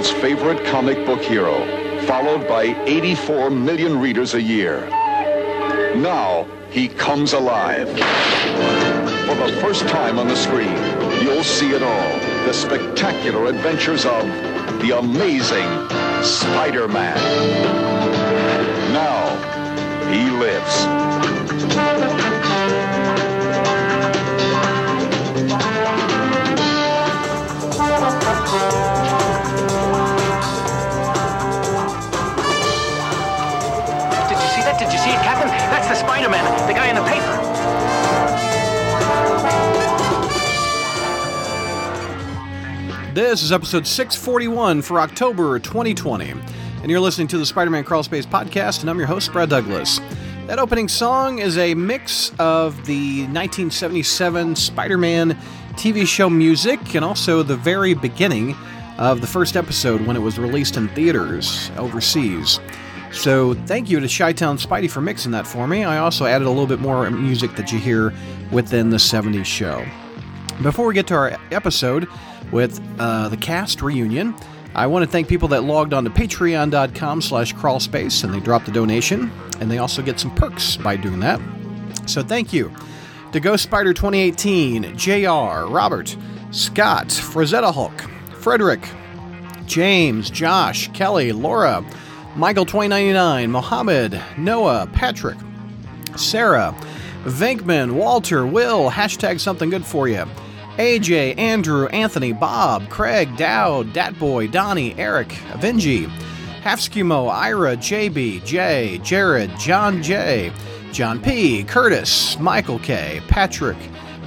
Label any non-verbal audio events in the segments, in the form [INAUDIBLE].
world's favorite comic book hero, followed by 84 million readers a year. Now, he comes alive. For the first time on the screen, you'll see it all. The spectacular adventures of the amazing Spider-Man. Now, he lives. Spider-Man, the guy in the paper. This is episode 641 for October 2020, and you're listening to the Spider Man Crawl Space podcast, and I'm your host, Brad Douglas. That opening song is a mix of the 1977 Spider Man TV show music and also the very beginning of the first episode when it was released in theaters overseas. So thank you to Chi-Town Spidey for mixing that for me. I also added a little bit more music that you hear within the 70s show. Before we get to our episode with uh, the cast reunion, I want to thank people that logged on to patreon.com slash crawlspace and they dropped a donation, and they also get some perks by doing that. So thank you to Ghost Spider 2018, JR, Robert, Scott, Frazetta Hulk, Frederick, James, Josh, Kelly, Laura, Michael 2099, Mohammed, Noah, Patrick, Sarah, Venkman, Walter, Will, hashtag something good for you. AJ, Andrew, Anthony, Bob, Craig, Dowd, Datboy, Donnie, Eric, Avengi, Halfskimo, Ira, JB, Jay, Jared, John J, John P, Curtis, Michael K, Patrick,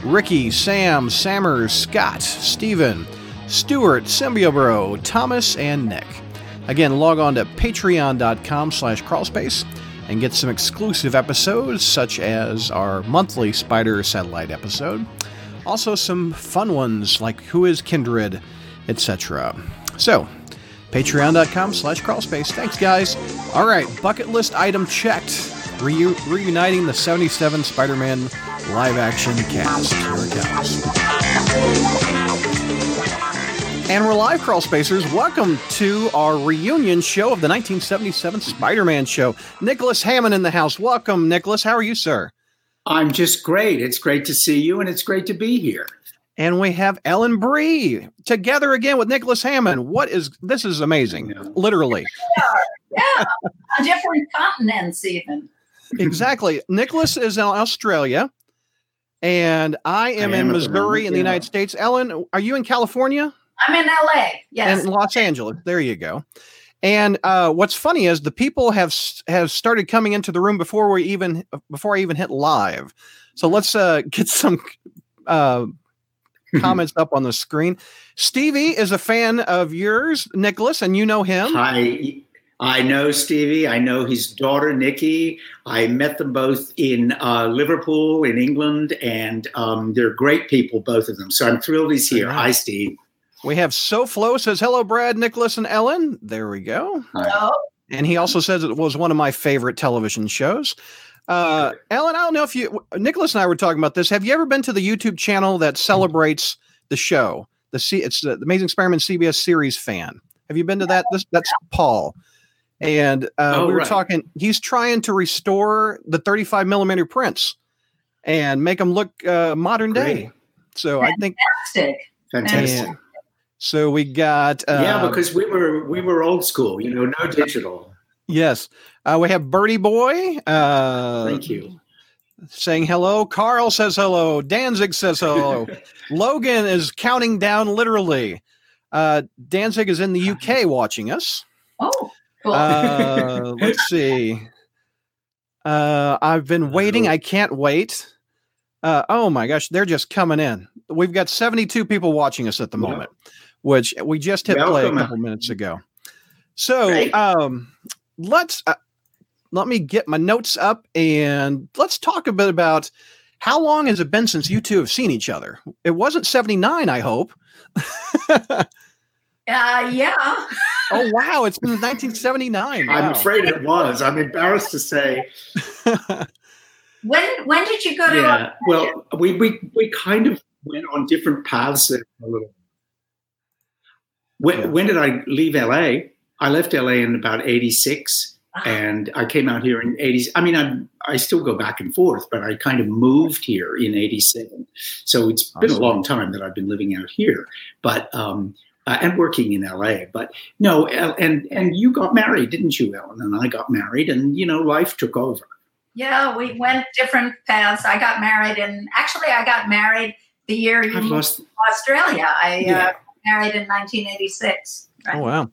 Ricky, Sam, Sammers, Scott, Steven, Stuart, Symbiobro, Thomas, and Nick. Again, log on to patreon.com slash crawlspace and get some exclusive episodes such as our monthly Spider Satellite episode. Also some fun ones like Who is Kindred, etc. So, patreon.com slash crawlspace. Thanks, guys. All right, bucket list item checked. Reu- reuniting the 77 Spider-Man live-action cast. Here it comes. And we're live, Crawl Spacers. Welcome to our reunion show of the 1977 Spider Man show. Nicholas Hammond in the house. Welcome, Nicholas. How are you, sir? I'm just great. It's great to see you, and it's great to be here. And we have Ellen Bry together again with Nicholas Hammond. What is this? Is amazing, Yeah. literally. [LAUGHS] yeah, on different continents even. exactly. Nicholas is in Australia, and I am I in am at the Missouri in the yeah. United States. Ellen, are you in California? I'm in LA. Yes. and Los Angeles. There you go. And uh, what's funny is the people have have started coming into the room before we even before I even hit live. So let's uh, [LAUGHS] get some uh, [LAUGHS] comments up on the screen. Stevie is a fan of yours, Nicholas, and you know him. I I know Stevie. I know his daughter Nikki. I met them both in uh, Liverpool, in England, and um, they're great people, both of them. So I'm thrilled he's here. Very Hi, nice. Steve. We have SoFlo says hello, Brad, Nicholas, and Ellen. There we go. Oh, And he also says it was one of my favorite television shows. Uh, Ellen, I don't know if you, Nicholas and I were talking about this. Have you ever been to the YouTube channel that celebrates the show? The C, it's the Amazing Spider-Man CBS series fan. Have you been to that? This, that's Paul. And uh, Oh, we were right. talking. He's trying to restore the 35 millimeter prints and make them look uh, modern day. Great. So I think. fantastic. Fantastic. and- so we got. Uh, yeah, because we were we were old school. You know, no digital. Yes. Uh, we have Birdie Boy. Uh, Thank you. saying hello. Carl says hello. Danzig says hello. [LAUGHS] Logan is counting down literally. Uh, Danzig is in the UK watching us. Oh, cool. Uh, [LAUGHS] let's see. Uh, I've been waiting. I can't wait. Uh, oh my gosh, they're just coming in. We've got 72 people watching us at the Yeah. Moment, which we just hit play a couple minutes ago. So, Great. um, let's uh, let me get my notes up and let's talk a bit about how long has it been since you two have seen each other? It wasn't 79, I hope. [LAUGHS] uh, yeah. Oh wow, it's been 1979. I'm afraid it was. I'm embarrassed to say. [LAUGHS] When when did you go to? Yeah. Well, we we we kind of went on different paths there a little. When, Yeah. when did I leave LA? I left LA in about 86 Ah. and I came out here in 80s. I mean, I, I still go back and forth, but I kind of moved here in 87. So it's been a long time that I've been living out here, but, um, uh, and working in LA. But no, and, and you got married, didn't you, Ellen? And I got married and, you know, life took over. Yeah, we went different paths. I got married, and actually, I got married the year you I've lost, Australia. I Yeah. uh, married in 1986. Right? Oh wow.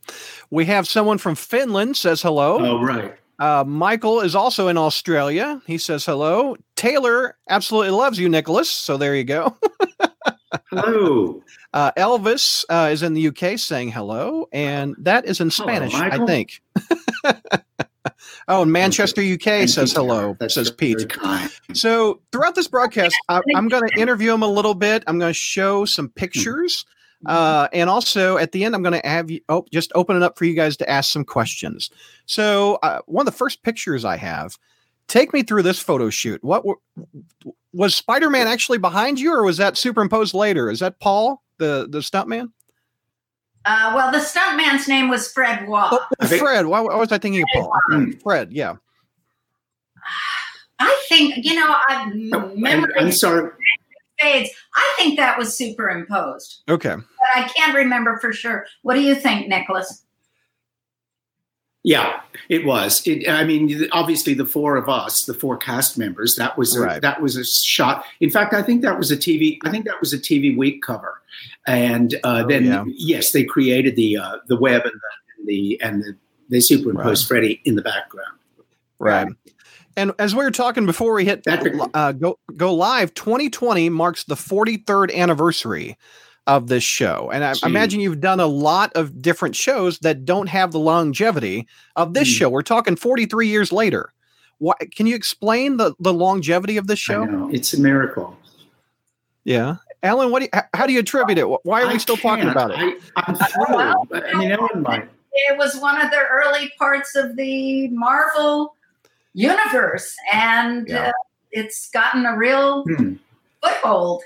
We have someone from Finland says hello. oh, right. Uh, Michael is also in Australia. He says hello. Taylor absolutely loves you, Nicholas. So there you go. [LAUGHS] Hello. Uh, Elvis uh, is in the UK saying hello, and that is in Hello, Spanish, I think. [LAUGHS] oh, and Manchester, UK Thank says you, hello. That's says Pete. So throughout this broadcast, I, I'm going to interview him a little bit. I'm going to show some pictures, uh, and also at the end, I'm going to have you oh, just open it up for you guys to ask some questions. So uh, one of the first pictures I have, take me through this photo shoot. What was Spider-Man actually behind you, or was that superimposed later? Is that Paul, the the stuntman? Uh, well, the stuntman's name was Fred Waugh. Oh, Fred. Why, why was I thinking of Paul? Hmm. Fred. Yeah. I think you know, I and memory I'm sorry. Fades. I think that was superimposed, Okay. but I can't remember for sure. What do you think, Nicholas? Yeah, it was. It, I mean, obviously, the four of us, the four cast members, that was a, Right. that was a shot. In fact, I think that was a TV. I think that was a TV week cover, and uh, Oh, then yeah. yes, they created the uh, the web and the and the, and the they superimposed Freddie in the background. Right. And as we were talking before we hit uh, go go live, 2020 marks the 43rd anniversary of this show, and I, Gee. I imagine you've done a lot of different shows that don't have the longevity of this Hmm. show. We're talking 43 years later. Why, can you explain the the longevity of this I show? know, it's a miracle. Yeah, Alan, what do you, how do you attribute it? Why are we still talking can't. about it? I, I'm through. Well, I mean, Ellen might. It was one of the early parts of the Marvel universe, and Yeah. uh, it's gotten a real Hmm. foothold.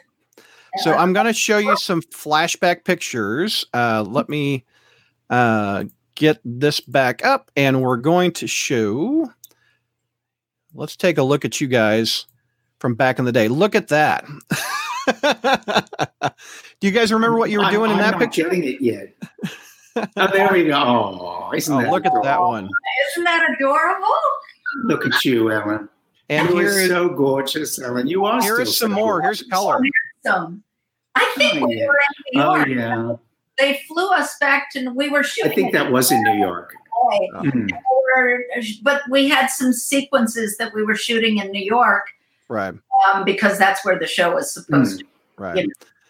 So Uh, I'm going to show you some flashback pictures. Uh, let me uh, get this back up, and we're going to show. Let's take a look at you guys from back in the day. Look at that. [LAUGHS] Do you guys remember what you were I'm- doing in I'm that not picture? Getting it yet? [LAUGHS] oh, there we go. Oh, isn't Oh, that look at that one. Isn't that adorable? Look at you, Ellen. And you here are so gorgeous, Ellen. You are. here still is some so more. gorgeous. Here's color. So, I think Oh, we yeah. were in New Oh yeah, They flew us back to. We were shooting. I think that was in New York. LA. We were- but we had some sequences that we were shooting in New York Right, um, because that's where the show was supposed to. right.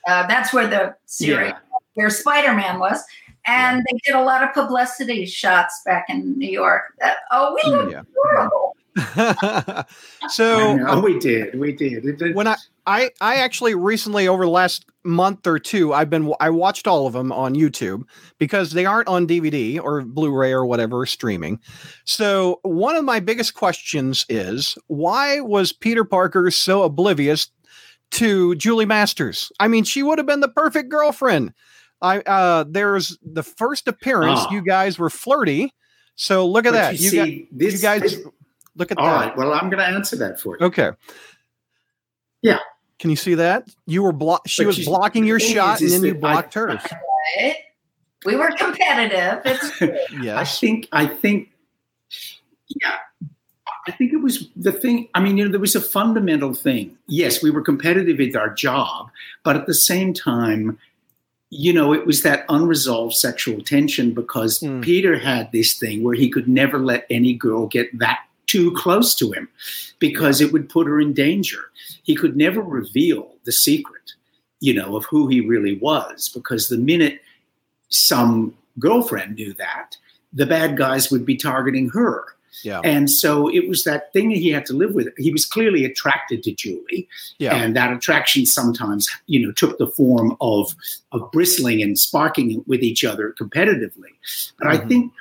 Uh, that's where the series, Yeah. where Spider Man was, and they did a lot of publicity shots back in New York. That, oh, we look Yeah. adorable. [LAUGHS] so I know, we did. We did. It did. when I, I I actually recently over the last month or two I've been I watched all of them on YouTube because they aren't on DVD or Blu-ray or whatever streaming. So one of my biggest questions is why was Peter Parker so oblivious to Julie Masters? I mean, she would have been the perfect girlfriend. I uh there's the first appearance Ah. you guys were flirty. So look at But that. You, You, got, this, you guys this- look at all that. right. Well, I'm going to answer that for you. Okay. Yeah. Can you see that? You were block. She But was blocking your shot, and then you that I- blocked hers. Right? We were competitive. It's [LAUGHS] I think. I think. Yeah. I think it was the thing. I mean, you know, there was a fundamental thing. Yes, we were competitive with our job, but at the same time, you know, it was that unresolved sexual tension because Hmm. Peter had this thing where he could never let any girl get that too close to him because it would put her in danger. He could never reveal the secret, you know, of who he really was because the minute some girlfriend knew that, the bad guys would be targeting her. Yeah. And so it was that thing that he had to live with. He was clearly attracted to Julie, Yeah. and that attraction sometimes, you know, took the form of of bristling and sparking with each other competitively. But I Mhm. think,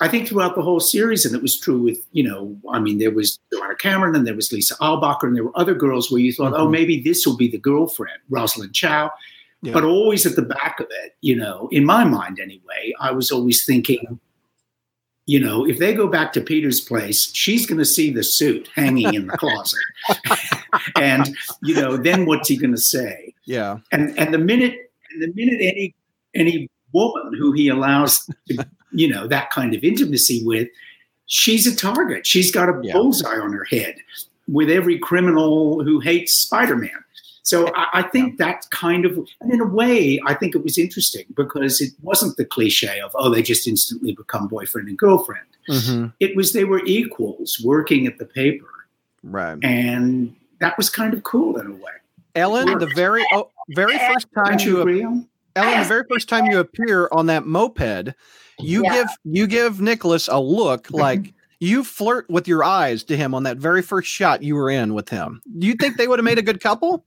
I think throughout the whole series, and it was true with, you know, I mean, there was Joanna Cameron, and there was Lisa Eilbacher, and there were other girls where you thought, oh, Mhm. maybe this will be the girlfriend, Rosalind Chao. Yeah. But always at the back of it, you know, in my mind anyway, I was always thinking, you know, if they go back to Peter's place, she's going to see the suit hanging in the closet. [LAUGHS] and, you know, then what's he going to say? Yeah. And and the minute the minute any any woman who he allows to, you know, that kind of intimacy with, she's a target. She's got a Yeah. bullseye on her head with every criminal who hates Spider-Man. So I, I think that kind of, and in a way, I think it was interesting because it wasn't the cliche of, oh, they just instantly become boyfriend and girlfriend. hmm It was they were equals working at the paper. Right. And that was kind of cool in a way. Ellen, the very oh, very first time Don't you you agree? Alan? Ellen, the very first time you appear on that moped, you Yeah. give you give Nicholas a look like you flirt with your eyes to him on that very first shot you were in with him. Do you think they would have made a good couple?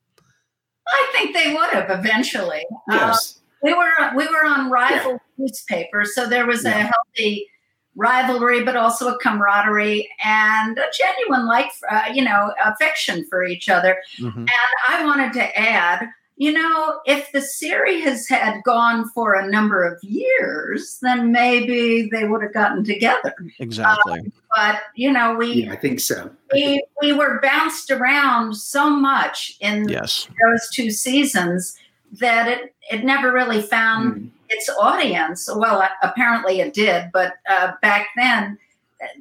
I think they would have eventually. Uh, Yes. we were we were on rival newspapers, so there was a healthy rivalry, but also a camaraderie and a genuine like, uh, you know, affection for each other. Mhm. And I wanted to add, you know, if the series had gone for a number of years, then maybe they would have gotten together. Exactly. But you know, we Yeah, I think so. we we were bounced around so much in yes. those two seasons that it it never really found Mm. its audience. Well, uh, apparently it did, but uh, back then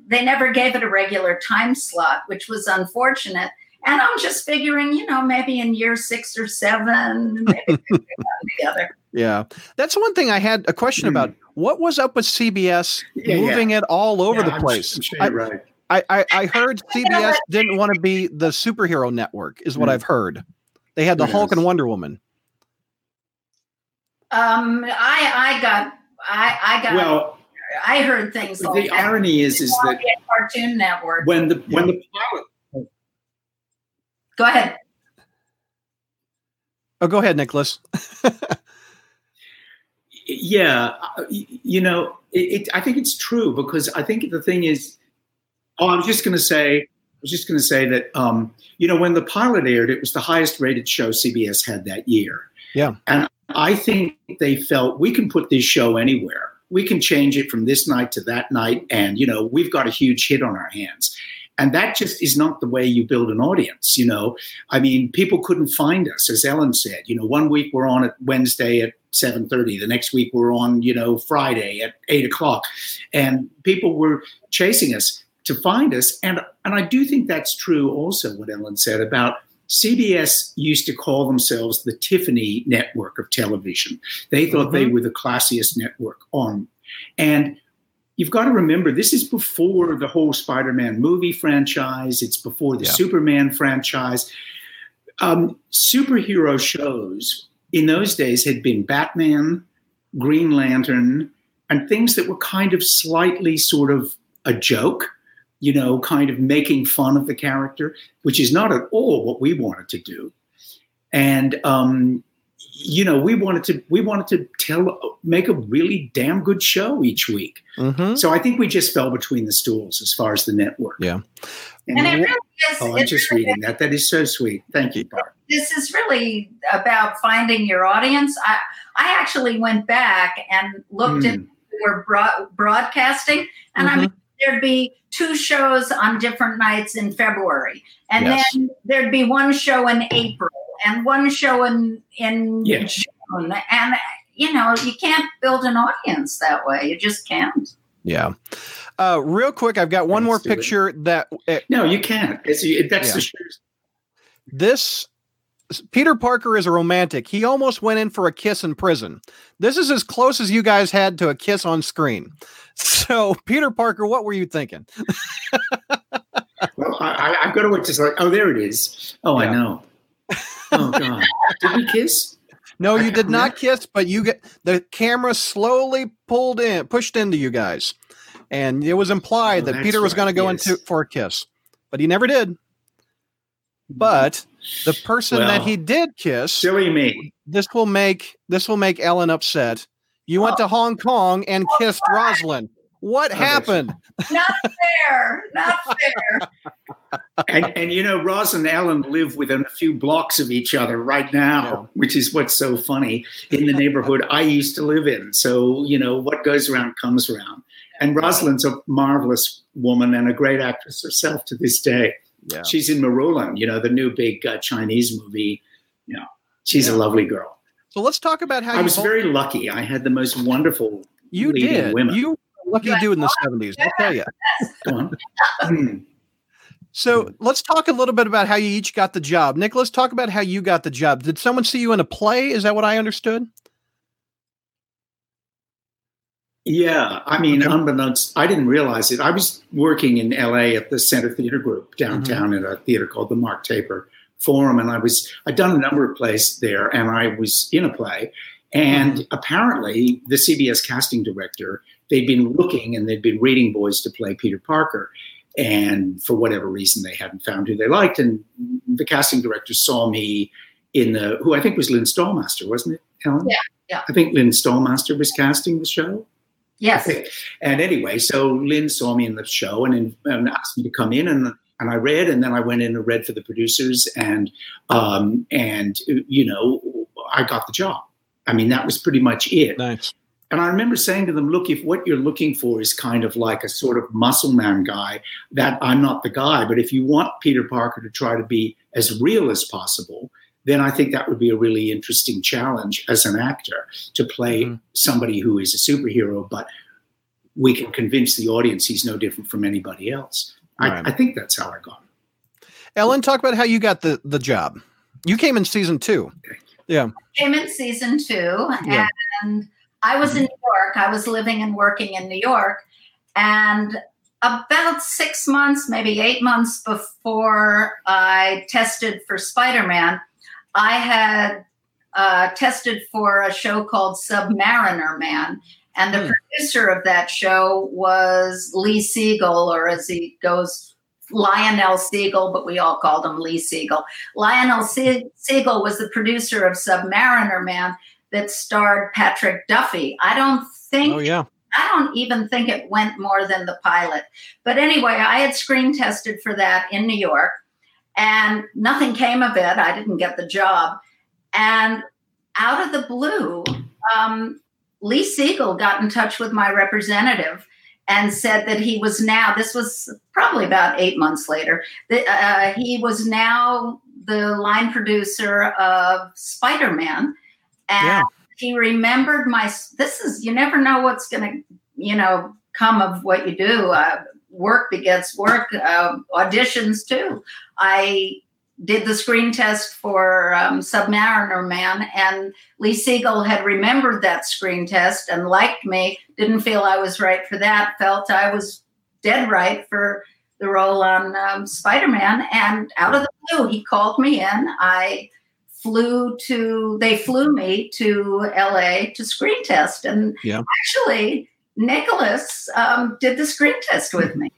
they never gave it a regular time slot, which was unfortunate. And I'm just figuring, you know, maybe in year six or seven, maybe they could get together. Yeah. That's one thing I had a question about. What was up with CBS Hmm. Yeah, yeah. moving it all over Yeah, the place? I'm sure I, right. I, I, I heard CBS didn't want to be the superhero network, is what Mm. I've heard. They had the Hulk Yes. and Wonder Woman. Um, I I got I I got Well, I heard things like the that. irony is, is that Cartoon Network. when the when the pilot Go ahead. Oh, go ahead, Nicholas. [LAUGHS] yeah uh, you know it, it, i think it's true because i think the thing is oh i was just going to say i was just going to say that um, you know when the pilot aired it was the highest rated show cbs had that year Yeah. and i think they felt we can put this show anywhere we can change it from this night to that night and you know we've got a huge hit on our hands and that just is not the way you build an audience you know? I mean people couldn't find us as ellen said you know one week we're on at wednesday at 7.30 the next week we're on you know friday at 8 o'clock. And people were chasing us to find us. And and i do think that's true also what ellen said about cbs used to call themselves the tiffany network of television. They thought they mm-hmm. were the classiest network on. And you've got to remember this is before the whole spider-man movie franchise. It's before the Yeah. superman franchise. Um, superhero shows in those days had been batman green lantern and things that were kind of slightly sort of a joke you know kind of making fun of the character which is not at all what we wanted to do. And um, you know we wanted to we wanted to tell make a really damn good show each week hmm so I think we just fell between the stools as far as the network. Yeah. And, And it really is. oh, I'm just really reading that. That is so sweet. Thank you, Bart. this is really about finding your audience. I I actually went back and looked at Mm. we were broad, broadcasting, and I mean there'd be two shows on different nights in February, and Yes. then there'd be one show in April and one show in in Yeah. June, and you know you can't build an audience that way. You just can't. Yeah. Uh, real quick, I've got one Let's more do it. picture that uh, No, you can't. It's, it, that's Yeah. the shoes. this Peter Parker is a romantic. He almost went in for a kiss in prison. This is as close as you guys had to a kiss on screen. So, Peter Parker, what were you thinking? [LAUGHS] Well, I, I, I've got to wait to like. Oh, there it is. Oh, Yeah. I know. Oh God, did we kiss? No, you did can't kiss, but you get the camera slowly pulled in, pushed into you guys, and it was implied Oh, that Peter was going to go yes. into for a kiss, but he never did. But the person that he did kiss, Silly me. this will make this will make Ellen upset. You went to oh. Hong Kong and kissed Rosalind. What Oh, happened? [LAUGHS] Not fair. Not fair. [LAUGHS] and, and you know, Roz and Ellen live within a few blocks of each other right now, which is what's so funny in the neighborhood I used to live in. So, you know, what goes around comes around. And Rosalind's a marvelous woman and a great actress herself to this day. Yeah. She's in Mulan, you know, the new big uh, Chinese movie. You know, she's yeah. a lovely girl. So let's talk about how I was very lucky. I had the most wonderful you did. Women. You lucky dude in the seventies. I'll tell you. [LAUGHS] Hmm. so let's talk a little bit about how you each got the job. Nick, let's talk about how you got the job. Did someone see you in a play? Is that what I understood? Yeah, I mean, unbeknownst, I didn't realize it. I was working in LA at the Center Theater Group downtown mm-hmm. at a theater called the Mark Taper Forum, and I was I'd done a number of plays there, and I was in a play, and mm-hmm. apparently the CBS casting director they'd been looking and they'd been reading boys to play Peter Parker, and for whatever reason they hadn't found who they liked, and the casting director saw me in the who I think was Lynn Stalmaster, wasn't it, Helen? Yeah, yeah. I think Lynn Stalmaster was casting the show. Yes. And anyway, so Lynn saw me in the show and, and asked me to come in, and and I read, and then I went in and read for the producers, and um, and you know, I got the job. I mean, that was pretty much it. Nice. And I remember saying to them, look, if what you're looking for is kind of like a sort of muscle man guy, that I'm not the guy. But if you want Peter Parker to try to be as real as possible, then I think that would be a really interesting challenge as an actor to play mm-hmm. somebody who is a superhero, but we can convince the audience he's no different from anybody else. Right. I, I, think that's how I got it. Ellen, talk about how you got the, the job. You came in season two. Okay. Yeah. came in season two, yeah. and I was in New York. I was living and working in New York. And about six months, maybe eight months before I tested for Spider Man, I had uh, tested for a show called Submariner Man. And the mm. producer of that show was Lee Siegel, or as he goes, Lionel Siegel, but we all called him Lee Siegel. Lionel Siegel was the producer of Submariner Man that starred Patrick Duffy. I don't think. Oh, yeah. I don't even think it went more than the pilot. But anyway, I had screen tested for that in New York and nothing came of it. I didn't get the job. And out of the blue, um, Lee Siegel got in touch with my representative and said that he was now, this was probably about eight months later, that uh, he was now the line producer of Spider Man. And yeah. he remembered my, this is, you never know what's going to, you know, come of what you do. Uh, work begets work, uh, auditions too. I did the screen test for um, Submariner Man, and Lee Siegel had remembered that screen test and liked me. Didn't feel I was right for that. Felt I was dead right for the role on um, Spider Man. And out of the blue, he called me in. I flew to. They flew me to L.A. to screen test, and yeah. actually, Nicholas um, did the screen test with me.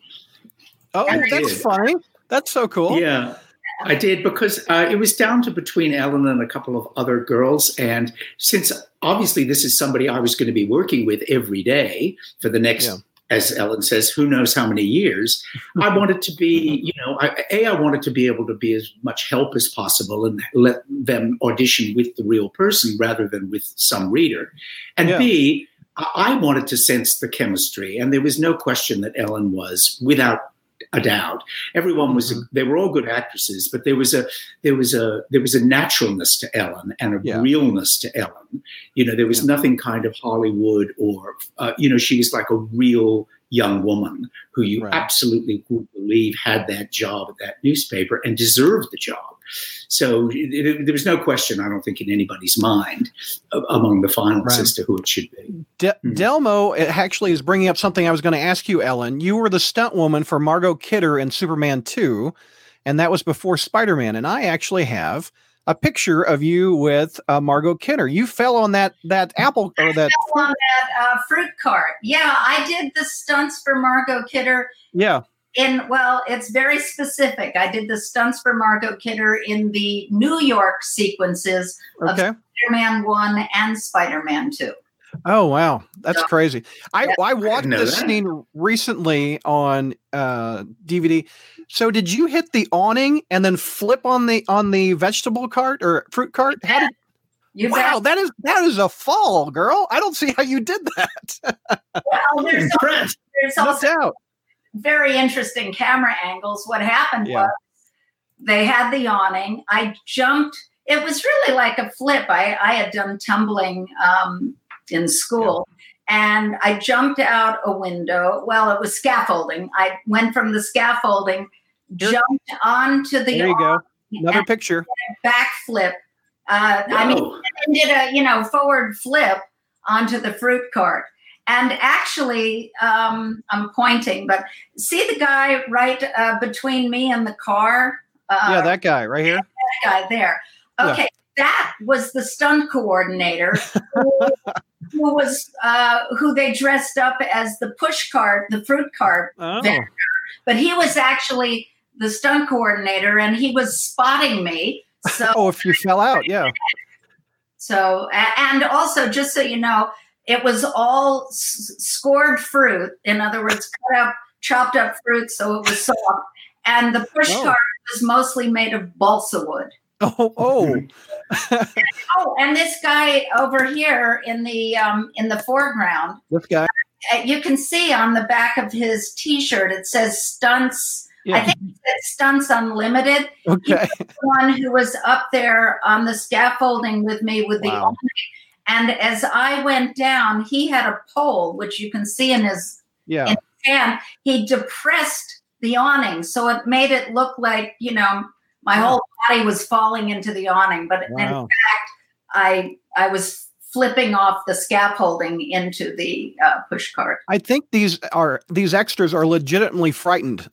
Oh, that's funny. That's so cool. Yeah. I did because uh, it was down to between Ellen and a couple of other girls. And since obviously this is somebody I was going to be working with every day for the next, yeah. As Ellen says, who knows how many years, I [LAUGHS] wanted to be, you know, I, A, I wanted to be able to be as much help as possible and let them audition with the real person rather than with some reader. And yeah. B, I wanted to sense the chemistry. And there was no question that Ellen was, without a doubt. Everyone was mm-hmm. they were all good actresses, but there was a there was a there was a naturalness to Ellen and a yeah. realness to Ellen. You know, there was yeah. nothing kind of Hollywood or uh, you know, she was like a real young woman who you right. absolutely would believe had that job at that newspaper and deserved the job. So it, it, there was no question, I don't think, in anybody's mind uh, among the finalists right. as to who it should be. De- mm-hmm. Delmo actually is bringing up something I was going to ask you, Ellen. You were the stunt woman for Margot Kidder in Superman 2, and that was before Spider Man. And I actually have a picture of you with uh, Margot Kidder. You fell on that that apple or that, on that uh, fruit cart. Yeah, I did the stunts for Margot Kidder. Yeah, in well, it's very specific. I did the stunts for Margot Kidder in the New York sequences okay. of Spider-Man One and Spider-Man Two. Oh wow, that's So- crazy. I Yeah. I watched know this that. scene recently on uh, DVD. So did you hit the awning and then flip on the on the vegetable cart or fruit cart? How did, You wow, that is that is a fall, girl. I don't see how you did that. [LAUGHS] Well, there's, Impressed. there's no also doubt. Very interesting camera angles. What happened Yeah. was they had the awning. I jumped. It was really like a flip. I, I had done tumbling um, in school. And I jumped out a window. Well, it was scaffolding. I went from the scaffolding, jumped onto the There you go. Another picture. backflip. Uh, I mean, did a you know forward flip onto the fruit cart and actually um, i'm pointing but see the guy right uh, between me and the car uh, yeah, that guy right here. that guy there Yeah. okay that was the stunt coordinator who, [LAUGHS] who was uh, who they dressed up as the push cart the fruit cart Oh, There. but he was actually the stunt coordinator and he was spotting me so [LAUGHS] oh, if you fell out, yeah. So, and also, just so you know, it was all s- scored fruit. In other words, cut up, chopped up fruit, so it was soft. And the push Oh. cart was mostly made of balsa wood. Oh, oh, [LAUGHS] Oh, and this guy over here in the um, in the foreground, this guy. uh, you can see on the back of his T-shirt it says "Stunts." I think it said "Stunts Unlimited." Okay. one who was up there on the scaffolding with me with the Wow. And as I went down, he had a pole, which you can see in his Yeah. hand. He depressed the awning, so it made it look like you know my whole body was falling into the awning. But in fact, I I was flipping off the scaffolding into the uh, push cart. I think these are these extras are legitimately frightened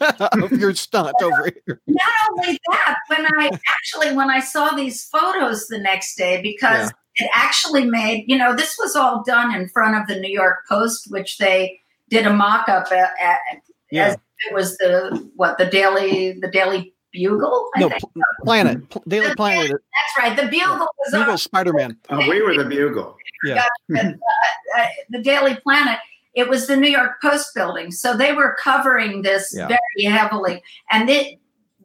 [LAUGHS] of your stunt over here. not only that, when I actually when I saw these photos the next day, because it actually made you know this was all done in front of the New York Post, which they did a mock-up at, at, Yeah. as it was the what the daily the Daily Bugle. I No, think. Planet, Pl- Daily Planet, That's right. The Bugle was on Spider Man. Oh, we were the bugle. Yeah. [LAUGHS] uh, the Daily Planet. It was the New York Post building, so they were covering this Yeah. very heavily, and it.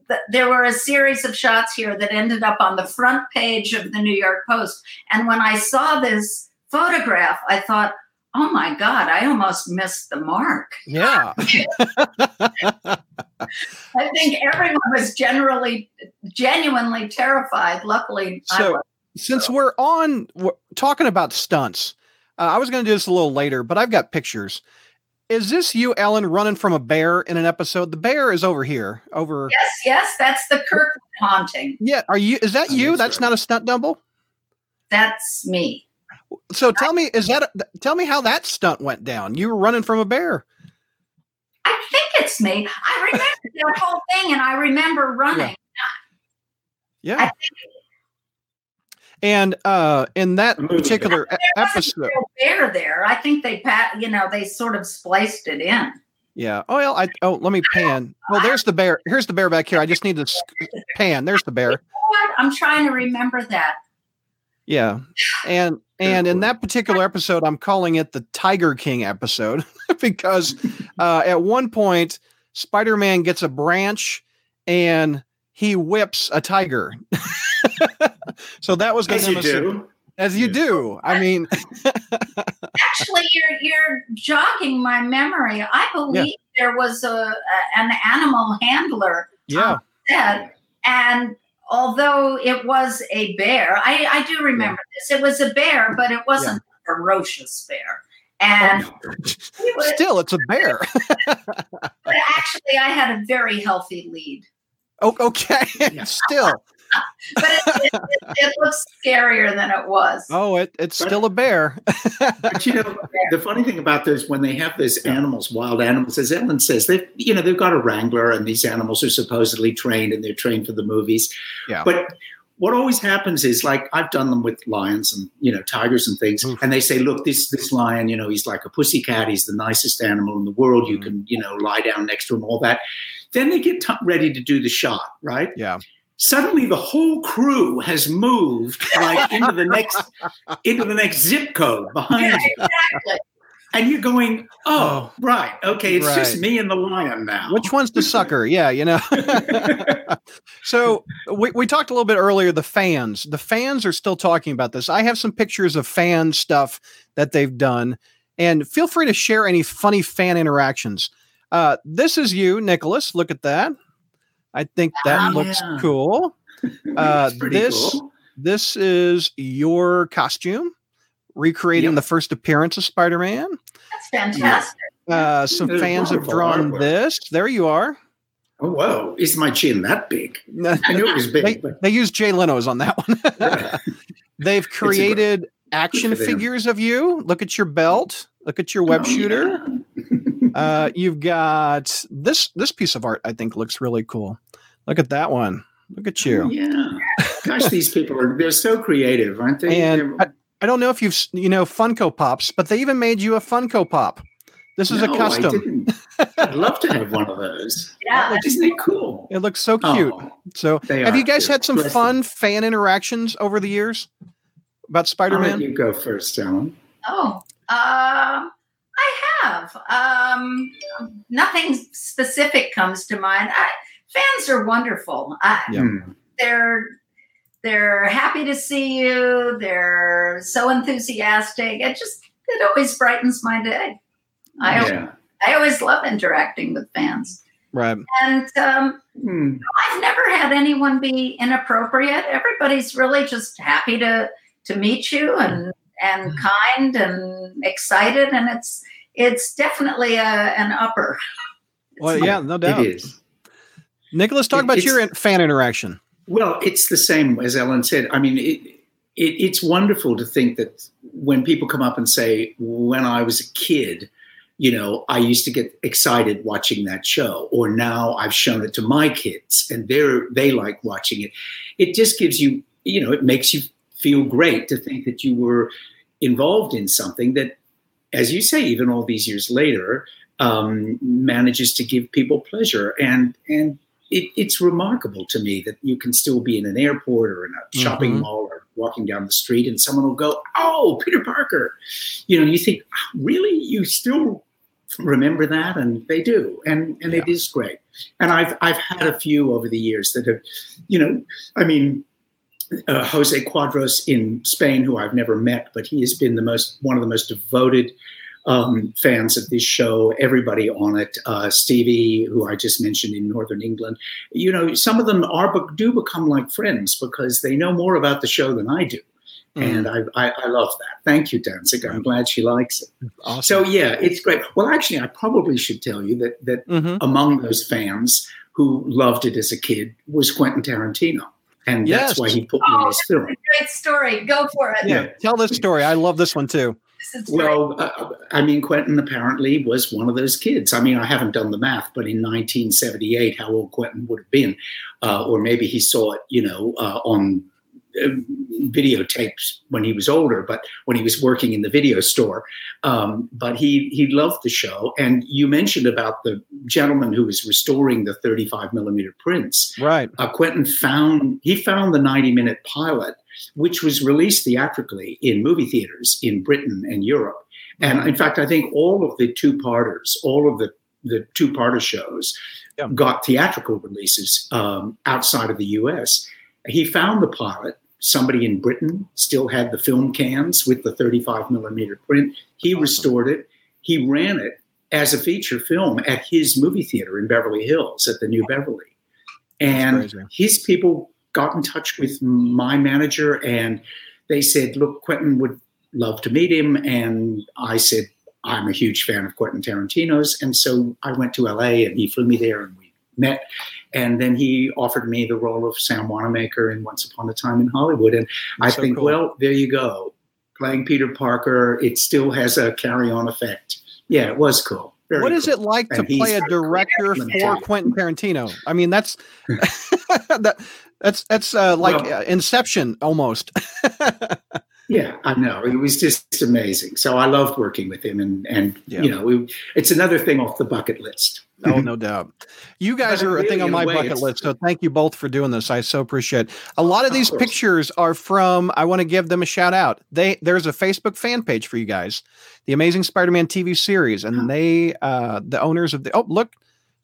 Th- There were a series of shots here that ended up on the front page of the New York Post. And when I saw this photograph, I thought, oh my God, I almost missed the mark. Yeah. [LAUGHS] I think everyone was generally, genuinely terrified. Luckily, I So, was. since we're on we're talking about stunts, uh, I was going to do this a little later, but I've got pictures. Is this you, Ellen, running from a bear in an episode? The bear is over here. Over. Yes, yes, that's the Kirkwood haunting. Yeah. Are you? Is that I you? That's so. not a stunt double. That's me. So tell me, is that? A, tell me how that stunt went down. You were running from a bear. I think it's me. I remember that whole thing, and I remember running. Yeah. And uh, in that particular There episode, bear there. I think they pat, you know, they sort of spliced it in. yeah. Oh, well, I oh, let me pan. Well, there's the bear. Here's the bear back here. I just need to sk- pan. There's the bear. What? I'm trying to remember that. Yeah. And and in that particular episode, I'm calling it the Tiger King episode [LAUGHS] because uh, at one point, Spider-Man gets a branch and he whips a tiger. [LAUGHS] so that was the As you do. As you Yes. do. I mean, [LAUGHS] Actually, you're you're jogging my memory. I believe there was a, a an animal handler yeah. said, and although it was a bear, I, I do remember this. It was a bear, but it wasn't a ferocious bear. And oh, it [LAUGHS] was- Still, it's a bear. but actually, I had a very healthy lead. Oh, okay. [LAUGHS] Still. [LAUGHS] But it, it, it, it looks scarier than it was. Oh, it, it's still a bear. [LAUGHS] But you know, the funny thing about those when they have those animals, wild animals, as Ellen says, they you know they've got a wrangler, and these animals are supposedly trained, and they're trained for the movies. Yeah. But what always happens is like I've done them with lions and you know tigers and things, Oof. and they say, look, this this lion, you know, he's like a pussycat. He's the nicest animal in the world. You Mhm. can you know lie down next to him, all that. Then they get t- ready to do the shot, right? Yeah. suddenly the whole crew has moved like [LAUGHS] into the next into the next zip code behind Yeah, you. exactly. And you're going, oh, oh right, okay, it's just me and the lion now. Which one's the [LAUGHS] sucker? Yeah, you know. [LAUGHS] so we, we talked a little bit earlier. The fans, the fans are still talking about this. I have some pictures of fan stuff that they've done, and feel free to share any funny fan interactions. Uh, this is you, Nicholas. Look at that. I think that Ah, looks yeah. cool. [LAUGHS] Uh, this cool. this is your costume, recreating Yep. the first appearance of Spider-Man. That's fantastic. Uh, some There's fans have drawn artwork. this. There you are. Oh, whoa, is my chin that big? [LAUGHS] I knew it was big, they, but they used Jay Leno's on that one. Yeah. [LAUGHS] They've created action Good for them. figures of you. Look at your belt. Look at your web Oh, shooter. yeah. Uh, you've got this. This piece of art I think looks really cool. Look at that one. Look at Oh, you. yeah. Gosh, these people are—they're so creative, aren't they? And They're- I don't know if you've you know Funko Pops, but they even made you a Funko Pop. This is No, a I custom. didn't. I'd love to have one of those. [LAUGHS] Yeah, Isn't it cool? It looks so cute. Oh, so, have are you guys had some Bless fun fan interactions over the years about I'll Spider-Man? let you go first, Ellen. Oh, um, I have. Um, nothing specific comes to mind. I, fans are wonderful. I, Yeah. Hmm. They're they're happy to see you. They're so enthusiastic. It just it always brightens my day. I Yeah. I always love interacting with fans, Right. and um, Hmm. I've never had anyone be inappropriate. Everybody's really just happy to to meet you and and hmm. kind and excited, and it's it's definitely a, an upper. [LAUGHS] Well, yeah, no doubt. It is. Nicholas, talk It- about your fan interaction. Well, it's the same as Ellen said. I mean, it, it, it's wonderful to think that when people come up and say, when I was a kid, you know, I used to get excited watching that show, or now I've shown it to my kids and they're they like watching it. It just gives you, you know, it makes you feel great to think that you were involved in something that, as you say, even all these years later, um, manages to give people pleasure and and it, it's remarkable to me that you can still be in an airport or in a shopping Mhm. mall or walking down the street and someone will go, "Oh, Peter Parker," you know, you think, "Really, you still remember that?" And they do, and and it is great. And I've I've had a few over the years that have, you know, I mean. Uh, Jose Quadros in Spain, who I've never met, but he has been the most one of the most devoted um, fans of this show, everybody on it, uh, Stevie, who I just mentioned in Northern England, you know, some of them are but do become like friends because they know more about the show than I do. Mm. And I, I, I love that. Thank you, Danzig. I'm glad she likes it. Awesome. So yeah, it's great. Well, actually, I probably should tell you that that Mhm. among those fans who loved it as a kid was Quentin Tarantino, and Yes. that's why he put me in his film. Great story. Go for it. yeah, tell this story. I love this one too. This. Well, uh, I mean, Quentin apparently was one of those kids. I mean, I haven't done the math, but in 1978, how old Quentin would have been, uh, or maybe he saw it, you know, uh, on videotapes when he was older, but when he was working in the video store. Um, but he he loved the show. And you mentioned about the gentleman who was restoring the 35 millimeter prints Right. uh, Quentin found he found the 90 minute pilot, which was released theatrically in movie theaters in Britain and Europe. And in fact, I think all of the two parters, all of the the two parter shows, Yeah. got theatrical releases um, outside of the U.S. He found the pilot. Somebody in Britain still had the film cans with the 35 millimeter print. He Awesome. restored it. He ran it as a feature film at his movie theater in Beverly Hills at the New Beverly. And his people got in touch with my manager and they said, Look, Quentin would love to meet him. And I said, I'm a huge fan of Quentin Tarantino's. And so I went to LA and he flew me there and we met. And then he offered me the role of Sam Wanamaker in Once Upon a Time in Hollywood. And I So think, cool. well, there you go. Playing Peter Parker, it still has a carry on effect. Yeah, it was cool. Very What is cool. it like to And he's- play a director for. Quentin Tarantino? I mean, that's [LAUGHS] that, that's that's uh, like Well- uh, Inception almost. [LAUGHS] Yeah, I know. It was just amazing. So I loved working with him, and and Yeah. you know, it, it's another thing off the bucket list. Oh, no doubt. You guys But are a thing on my way, bucket list. So thank you both for doing this. I so appreciate. It. A lot of Of these course. pictures are from. I want to give them a shout out. They there's a Facebook fan page for you guys, the Amazing Spider-Man TV series, and Huh. they uh the owners of the. Oh, look,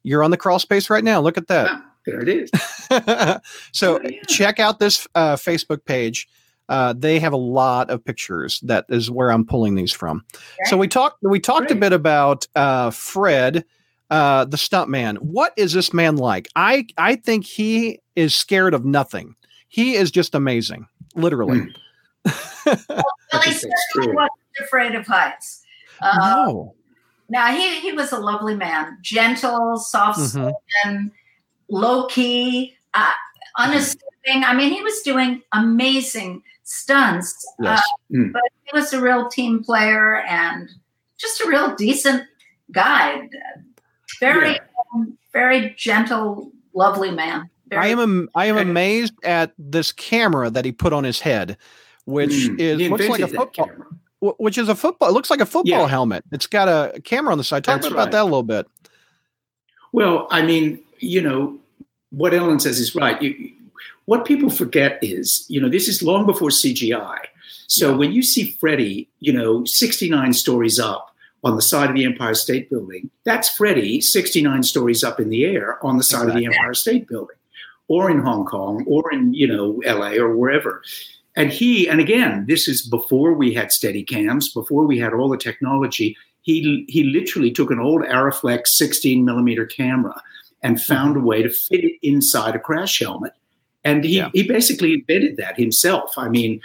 you're on the crawl space right now. Look at that. Ah, there it is. [LAUGHS] so Oh, yeah. check out this uh, Facebook page. Uh, they have a lot of pictures. That is where I'm pulling these from. So we talked. We talked a bit about uh, Fred, uh, the stuntman. What is this man like? I I think he is scared of nothing. He is just amazing, literally. [LAUGHS] Billy think that's certainly true. wasn't afraid of heights. Uh, no. Now he he was a lovely man, gentle, soft Mhm. low key, uh, unassuming. I mean, he was doing amazing stunts. Yes. Uh, Mm. but he was a real team player and just a real decent guy. Very, Yeah. um, very gentle, lovely man. Very, I am am I am amazed at this camera that he put on his head, which Mm. is looks like a football. camera. which is a football. It looks like a football Yeah. helmet. It's got a camera on the side. Talk That's about right. that a little bit. Well, I mean, you know, what Ellen says is right. You, what people forget is, you know, this is long before CGI. So Yeah. when you see Freddy, you know, 69 stories up on the side of the Empire State Building, that's Freddy 69 stories up in the air on the side of the Empire State Building, or in Hong Kong, or in, you know, LA or wherever. And he, and again, this is before we had steady cams, before we had all the technology. He, he literally took an old Arriflex 16 millimeter camera and found mm-hmm. a way to fit it inside a crash helmet. And he, Yeah. he basically invented that himself. I mean,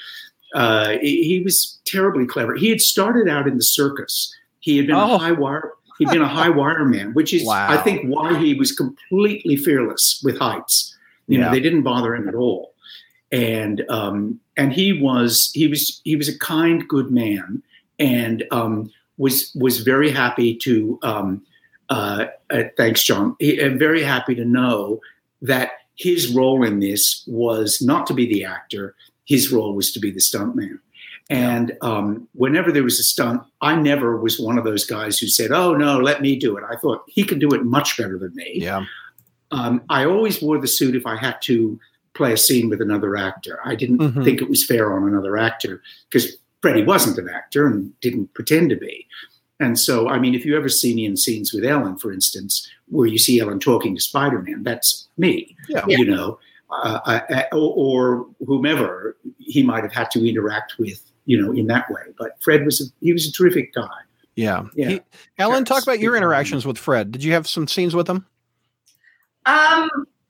uh, he, was terribly clever. He had started out in the circus. He had been Oh. a high wire. He'd been a high [LAUGHS] wire man, which is, Wow. I think, why he was completely fearless with heights. You Yeah. know, they didn't bother him at all. And um, and he was he was he was a kind, good man, and um, was was very happy to. Um, uh, uh, thanks, John. He, I'm very happy to know that his role in this was not to be the actor. His role was to be the stuntman. And um, whenever there was a stunt, I never was one of those guys who said, "Oh no, let me do it." I thought he could do it much better than me. Yeah. Um, I always wore the suit if I had to play a scene with another actor. I didn't Mhm. think it was fair on another actor because Freddie wasn't an actor and didn't pretend to be. And so, I mean, if you ever see me in scenes with Ellen, for instance, where you see Ellen talking to Spider Man, that's me, Yeah. you know, uh, uh, or, or whomever he might have had to interact with, you know, in that way. But Fred was, a, he was a terrific guy. Yeah. Yeah. He- Ellen, talk about your interactions with Fred. Did you have some scenes with him? Um,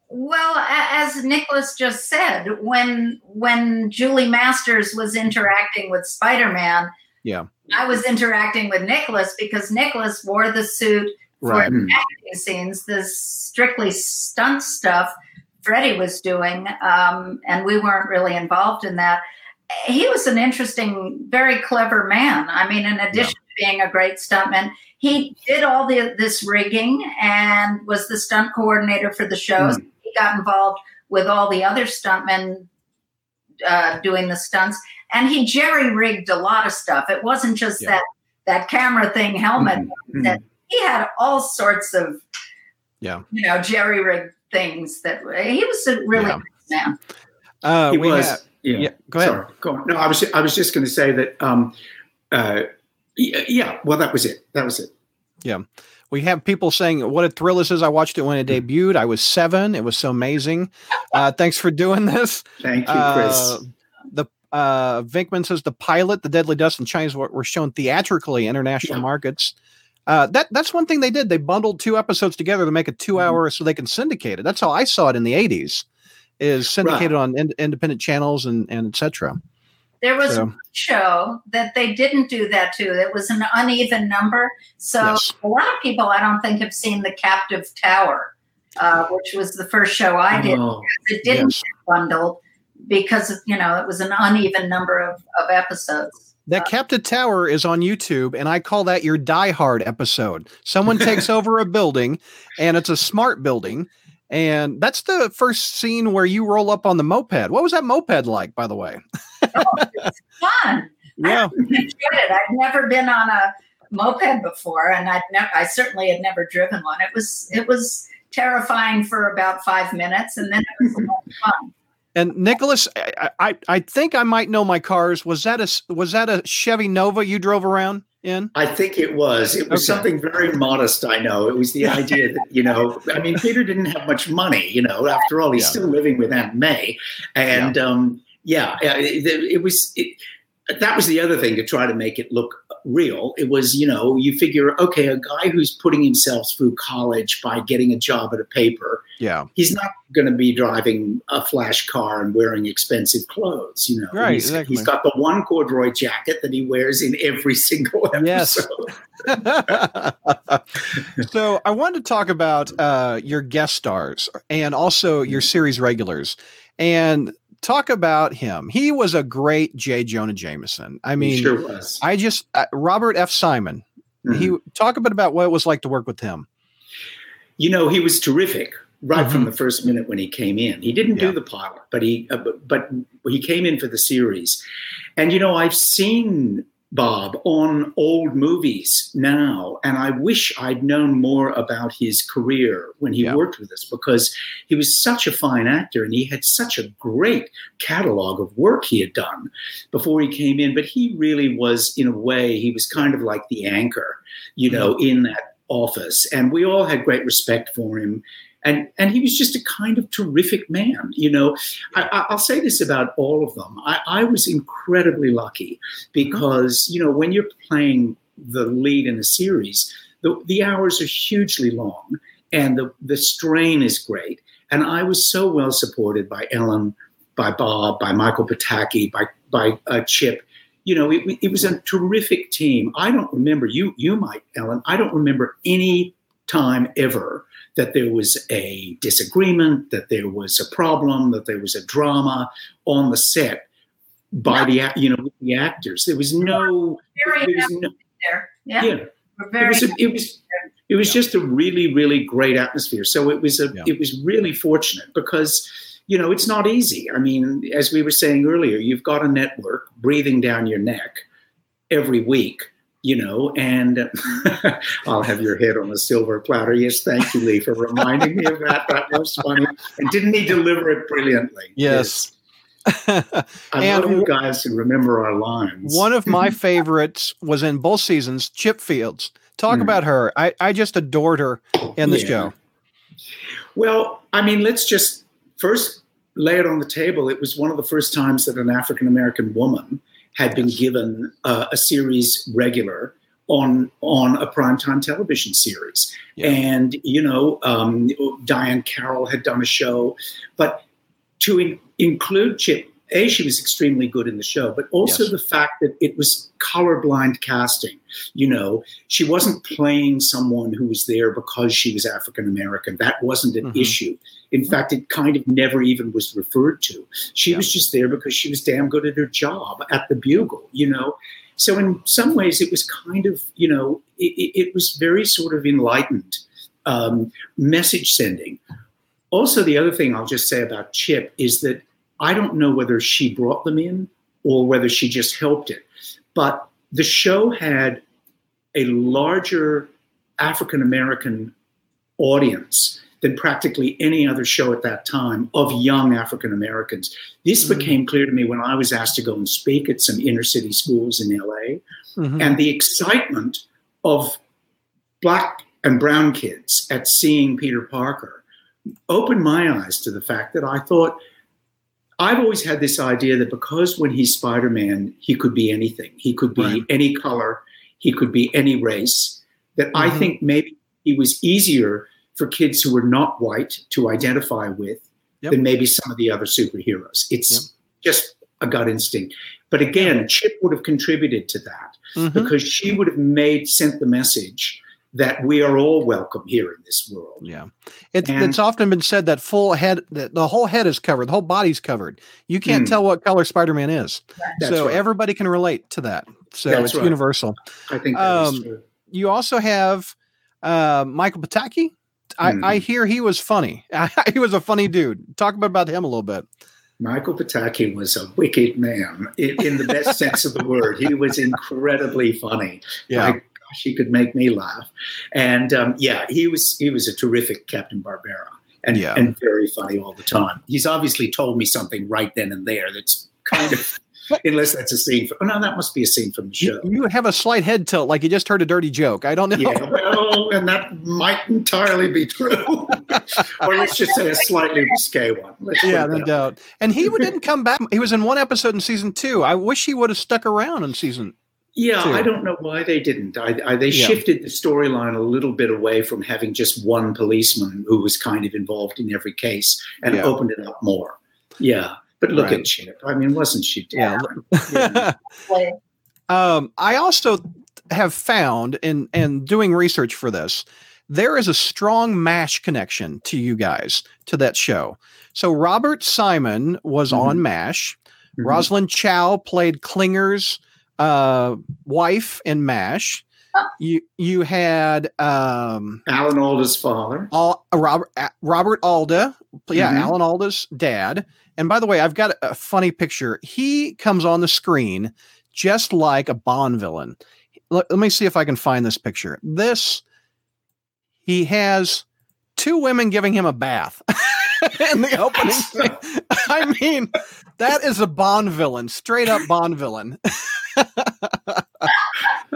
well, as Nicholas just said, when when Julie Masters was interacting with Spider-Man, Yeah. I was interacting with Nicholas because Nicholas wore the suit for Right. Hmm. acting scenes. The strictly stunt stuff Freddie was doing, um, and we weren't really involved in that. He was an interesting, very clever man. I mean, in addition to being a great stuntman, he did all the this rigging and was the stunt coordinator for the shows. He got involved with all the other stuntmen uh, doing the stunts, and he jerry rigged a lot of stuff. It wasn't just Yeah. that that camera thing helmet. Mhm. That he had all sorts of Yeah. you know jerry rigged things. That he was a really Yeah. nice man. Uh, he we was. have- yeah. yeah. Go ahead. Sorry, go on. No, I was I was just going to say that. Um, uh, yeah, well, that was it. That was it. Yeah we have people saying, "What a thrill this is!" I watched it when it debuted. I was seven. It was so amazing. Uh, thanks for doing this. Thank you, Chris. Uh, the uh, Vinkman says the pilot, the Deadly Dust and Chinese were, were shown theatrically international Yeah. markets. Uh, that that's one thing they did. They bundled two episodes together to make a two hour so they can syndicate it. That's how I saw it in the eighties. Is syndicated on in, independent channels and and etc. There was So- a show that they didn't do that to. It was an uneven number. So Yes. a lot of people, I don't think, have seen The Captive Tower, uh, which was the first show I did. Oh, It didn't Yes. get bundled because you know it was an uneven number of, of episodes. That uh, Captive Tower is on YouTube, and I call that your Die Hard episode. Someone takes [LAUGHS] over a building, and it's a smart building, And that's the first scene where you roll up on the moped. What was that moped like, by the way? oh, it's [LAUGHS] fun. Yeah. I. I'd never been on a moped before, and I'd never. I certainly had never driven one. It was it was terrifying for about five minutes, and then it was a lot of fun. And Nicholas, I, I, I think I might know my cars. Was that a was that a Chevy Nova you drove around in? I think it was. It was Okay. something very modest. I know. It was the [LAUGHS] idea that you know. I mean, Peter didn't have much money. You know, after all, he's Yeah. still living with Aunt May, and um, yeah, yeah, it, it was. It, that was the other thing to try to make it look real. It was, you know, you figure, okay, a guy who's putting himself through college by getting a job at a paper, Yeah. he's not going to be driving a flash car and wearing expensive clothes. You know, Right, he's, exactly. he's got the one corduroy jacket that he wears in every [LAUGHS] single episode. Yes. [LAUGHS] so I wanted to talk about uh, your guest stars and also your series regulars, and talk about him. He was a great J. Jonah Jameson. I mean, sure was. I just uh, Robert F. Simon. Mhm. He talk a bit about what it was like to work with him. you know, he was terrific right from Mhm. the first minute when he came in. He didn't Yeah. do the pilot, but he uh, but, but he came in for the series. And you know, I've seen Bob on old movies now, and I wish I'd known more about his career when he Yeah. worked with us because he was such a fine actor and he had such a great catalog of work he had done before he came in. But he really was, in a way, he was kind of like the anchor, you know, in that office, and we all had great respect for him. And, and he was just a kind of terrific man. You know, I, I- I'll say this about all of them. I, I was incredibly lucky because, you know, when you're playing the lead in a series, the, the hours are hugely long and the, the strain is great. And I was so well supported by Ellen, by Bob, by Michael Pataki, by, by uh, Chip you know, it, it was a terrific team. I don't remember you. You might, Ellen. I don't remember any time ever that there was a disagreement, that there was a problem, that there was a drama on the set by the you know the actors. There was no. Very There was happy no there. Yeah, yeah. It was. A, it was. It was just a really, really great atmosphere. So it was a. Yeah. It was really fortunate because you know, it's not easy. I mean, as we were saying earlier, you've got a network breathing down your neck every week, you know, and [LAUGHS] I'll have your head on a silver platter. Yes, thank you, Lee, for reminding me of that. That was funny. And didn't he deliver it brilliantly? Yes. I [LAUGHS] And love you guys who remember our lines. One of my [LAUGHS] favorites was in both seasons, Chip Fields. Talk Hmm. about her. I, I just adored her in the Yeah. show. Well, I mean, let's just first lay it on the table. It was one of the first times that an African American woman had been given uh, a series regular on on a primetime television series. Yeah. And you know, um, Diahann Carroll had done a show, but to in- include Chip. A, she was extremely good in the show, but also Yes. the fact that it was colorblind casting. You know, she wasn't playing someone who was there because she was African American. That wasn't an Mhm. issue. In fact, it kind of never even was referred to. She Yeah. was just there because she was damn good at her job at the Bugle, you know. So in some ways, it was kind of, you know, it, it- it was very sort of enlightened um, message sending. Also, the other thing I'll just say about Chip is that I don't know whether she brought them in or whether she just helped it, but the show had a larger African American audience than practically any other show at that time of young African Americans. This Mhm. became clear to me when I was asked to go and speak at some inner city schools in LA, Mhm. and the excitement of black and brown kids at seeing Peter Parker opened my eyes to the fact that I thought I've always had this idea that because when he's Spider Man, he could be anything. He could be Right. any color, he could be any race. That I Mhm. think maybe it was easier for kids who were not white to identify with Yep. than maybe some of the other superheroes. It's just a gut instinct. But again, Chip would have contributed to that Mhm. because she would have made sent the message that we are all welcome here in this world. Yeah, it, And- it's often been said that full head, that the whole head is covered, the whole body's covered. You can't Hmm. tell what color Spider Man is, so right. everybody can relate to that. So That's it's right. universal. I think um, true. You also have uh, Michael Pataki I, Mhm. I hear he was funny. [LAUGHS] he was a funny dude. Talk about, about him a little bit. Michael Pataki was a wicked man in, in the best sense of the word. He was incredibly funny. Yeah. My gosh, he could make me laugh. And um, yeah, he was he was a terrific Captain Barbera and, Yeah. and very funny all the time. He's obviously told me something right then and there that's kind of unless that's a scene from oh no, that must be a scene from the show. You, you have a slight head tilt, like you just heard a dirty joke. I don't know. Yeah, well, and that might entirely be true. or let's just say a slightly risque one. Let's Yeah, no doubt. And he didn't come back. He was in one episode in season two. I wish he would have stuck around in season. Yeah, too. I don't know why they didn't. I, I, they Yeah. shifted the storyline a little bit away from having just one policeman who was kind of involved in every case and Yeah. opened it up more. Yeah, but look Right. at Chip. I mean, wasn't she different? Yeah. [LAUGHS] Um, I also have found in and doing research for this, there is a strong Mash connection to you guys to that show. So Robert Simon was Mhm. on Mash. Mhm. Rosalind Chao played Klinger's uh, wife in Mash. Oh. You you had um, Alan Alda's father. Al, uh, Robert uh, Robert Alda, yeah, Mhm. Alan Alda's dad. And by the way, I've got a, a funny picture. He comes on the screen just like a Bond villain. Let, let me see if I can find this picture. This he has two women giving him a bath [LAUGHS] in the [LAUGHS] opening. I mean, that is a Bond villain, straight up Bond villain. [LAUGHS]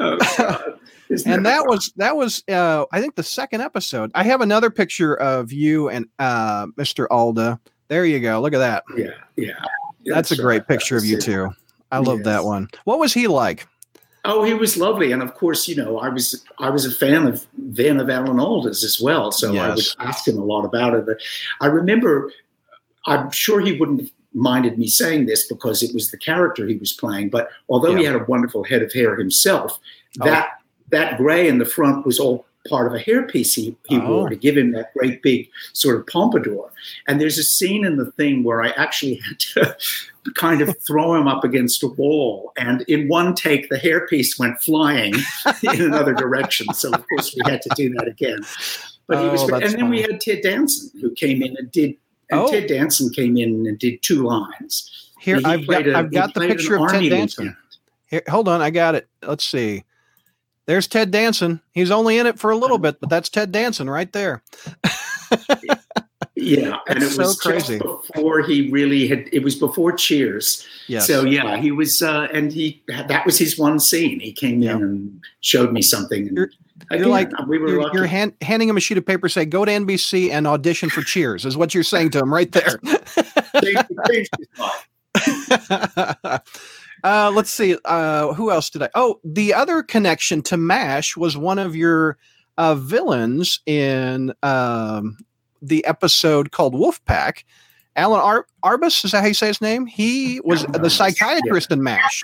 Oh, and that was that was uh i think the second episode. I have another picture of you and uh mr alda. There you go. Look at that. Yeah, yeah. that's a great picture of you That's it. too. I love that one. What was he like? Oh, he was lovely, and of course, you know, I was I was a fan of then of Alan Alda's as well, so I would Yes. ask him a lot about it. But I remember, I'm sure he wouldn't have minded me saying this because it was the character he was playing. But although he had a wonderful head of hair himself, Oh. that that gray in the front was all part of a hairpiece he, he Oh. wore to give him that great big sort of pompadour. And there's a scene in the thing where I actually [LAUGHS] had to kind of throw him up against a wall. And in one take, the hairpiece went flying [LAUGHS] in another direction. So, of course, we had to do that again. But he oh, was, Oh, and then we had Ted Danson who came in and did. And Oh. Ted Danson came in and did two lines. here He i've got a- i've got the picture of ted danson lieutenant. here, hold on i got it let's see there's ted danson he's only in it for a little bit but that's ted danson right there [LAUGHS] Yeah, [LAUGHS] and That's it was so crazy. before he really had. It was before Cheers. yes So yeah, he was, uh, and he that was his one scene. He came Yeah. in and showed me something. And You're- again, you're like- we were you're, you're hand, handing him a sheet of paper say go to nbc and audition for cheers is what you're saying to him right there Changed- changed his life. uh, let's see. Uh, who else did I? Oh, the other connection to MASH was one of your uh, villains in um, the episode called Wolfpack. Alan Ar- Arbus, is that how you say his name? He was the Arbus, psychiatrist in MASH.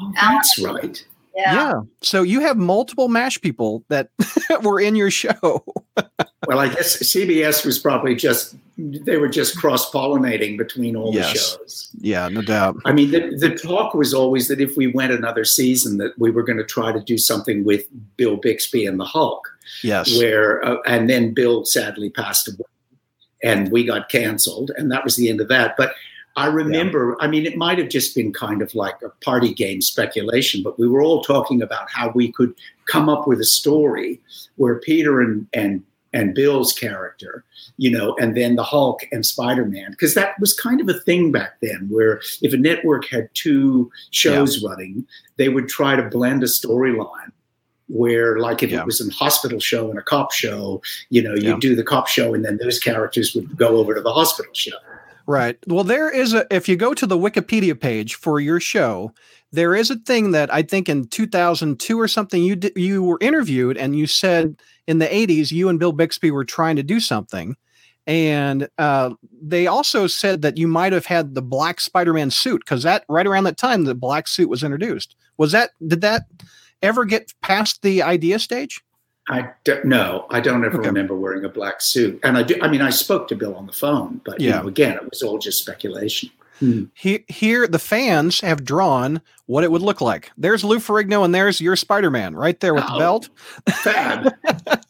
Oh, that's right. Yeah. Yeah. So you have multiple MASH people that [LAUGHS] were in your show. Well, I guess CBS was probably just they were just cross pollinating between all Yes. the shows. Yeah, no doubt. I mean, the, the talk was always that if we went another season, that we were going to try to do something with Bill Bixby and the Hulk. Yes. where uh, and then Bill sadly passed away, and we got canceled, and that was the end of that. But I remember, I mean, it might have just been kind of like a party game speculation, but we were all talking about how we could come up with a story where Peter and and and Bill's character, you know, and then the Hulk and Spider Man, because that was kind of a thing back then, where if a network had two shows running, they would try to blend a storyline. Where, like, if Yeah. it was a hospital show and a cop show, you know, you Yeah. do the cop show, and then those characters would go over to the hospital show. Right. Well, there is a, if you go to the Wikipedia page for your show, there is a thing that I think in 2002 or something, you you were interviewed and you said in the 80s, you and Bill Bixby were trying to do something. And uh, they also said that you might have had the black Spider Man suit because that right around that time, the black suit was introduced. Was that, did that ever get past the idea stage? I don't know. I don't ever Okay. remember wearing a black suit. And I do, I mean, I spoke to Bill on the phone, but you know, again, it was all just speculation. Hmm. He, here, the fans have drawn what it would look like. There's Lou Ferrigno, and there's your Spider Man right there with the Oh. belt. Fab. [LAUGHS]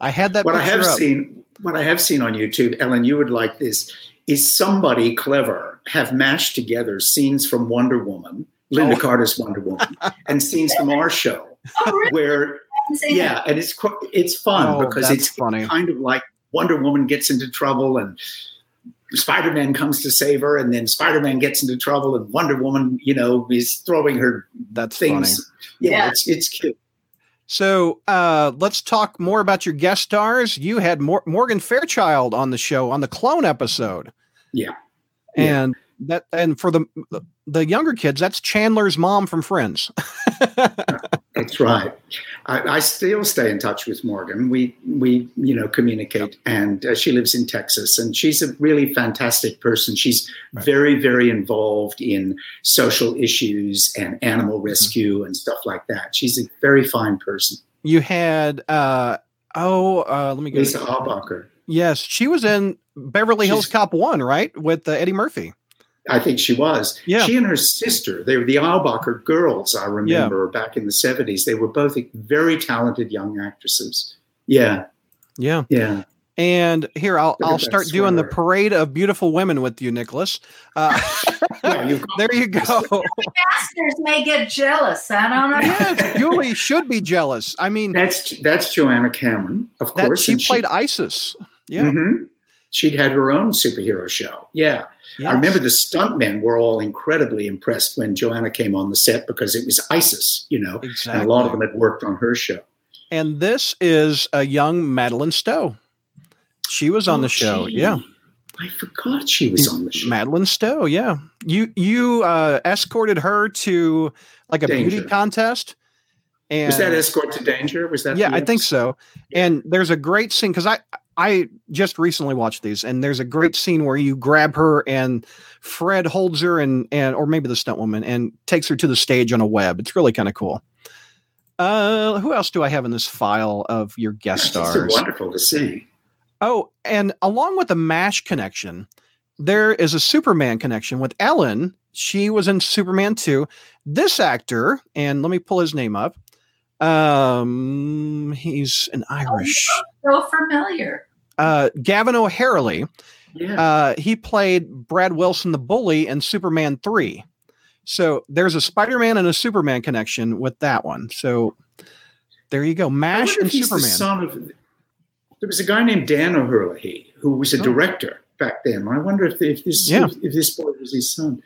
I had that. what I have up. seen, what I have seen on YouTube, Ellen, you would like this, is somebody clever have mashed together scenes from Wonder Woman, Lynda Oh. Carter's Wonder Woman, and scenes from our show, [LAUGHS] Oh, really? where I haven't seen yeah, that. and it's qu- it's fun Oh, because it's funny. kind of like Wonder Woman gets into trouble and Spider Man comes to save her, and then Spider Man gets into trouble, and Wonder Woman, you know, is throwing her That's funny. things. Yeah, Yeah. it's it's cute. So uh, let's talk more about your guest stars. You had Mor- Morgan Fairchild on the show on the Clone episode. Yeah. Yeah. and that and for the the younger kids, that's Chandler's mom from Friends. [LAUGHS] That's right. I, I still stay in touch with Morgan. We we you know communicate, and uh, she lives in Texas, and she's a really fantastic person. She's Right. very very involved in social issues and animal Mm-hmm. rescue and stuff like that. She's a very fine person. you had uh, oh, uh, let me get Lisa it. Yes, she was in Beverly Hills She's- Cop One, right, with uh, Eddie Murphy. I think she was. Yeah. She and her sister, they were the Eilbacher girls, I remember back in the 70s. They were both very talented young actresses. Yeah, Yeah, yeah. and here I'll I'll that start doing the parade of beautiful women with you, Nicholas. Uh, [LAUGHS] Yeah, you've [LAUGHS] there you go. [LAUGHS] Masters may get jealous. I don't know. yes, Julie should be jealous. I mean, That's that's Joanna Cameron, of that course. she and played ISIS. Yeah, Mhm. She'd had her own superhero show. Yeah. yes. I remember the stuntmen were all incredibly impressed when Joanna came on the set because it was ISIS, you know, exactly. and a lot of them had worked on her show. And this is a young Madeleine Stowe. She was on Oh, the show. gee. Yeah. I forgot she was on the show. Madeleine Stowe, yeah. You you uh escorted her to like a beauty contest. And was that Escort to Danger? Was that yeah, I think so. And there's a great scene because I I just recently watched these, and there's a great scene where you grab her and Fred holds her and and or maybe the stunt woman and takes her to the stage on a web. It's really kind of cool. Uh, who else do I have in this file of your guest stars? wonderful to see. Oh, and along with the MASH connection, there is a Superman connection with Ellen. She was in Superman 2. This actor, and let me pull his name up. Um, he's an Irish. So familiar. Uh, Gavin O'Herlihy. Yeah. Uh, he played Brad Wilson the bully in Superman 3. So there's a Spider-Man and a Superman connection with that one. So there you go. MASH and if he's the Superman. son of. There was a guy named Dan O'Herlihy who was a Oh. director back then. I wonder if, if this Yeah. if, if this boy was his son.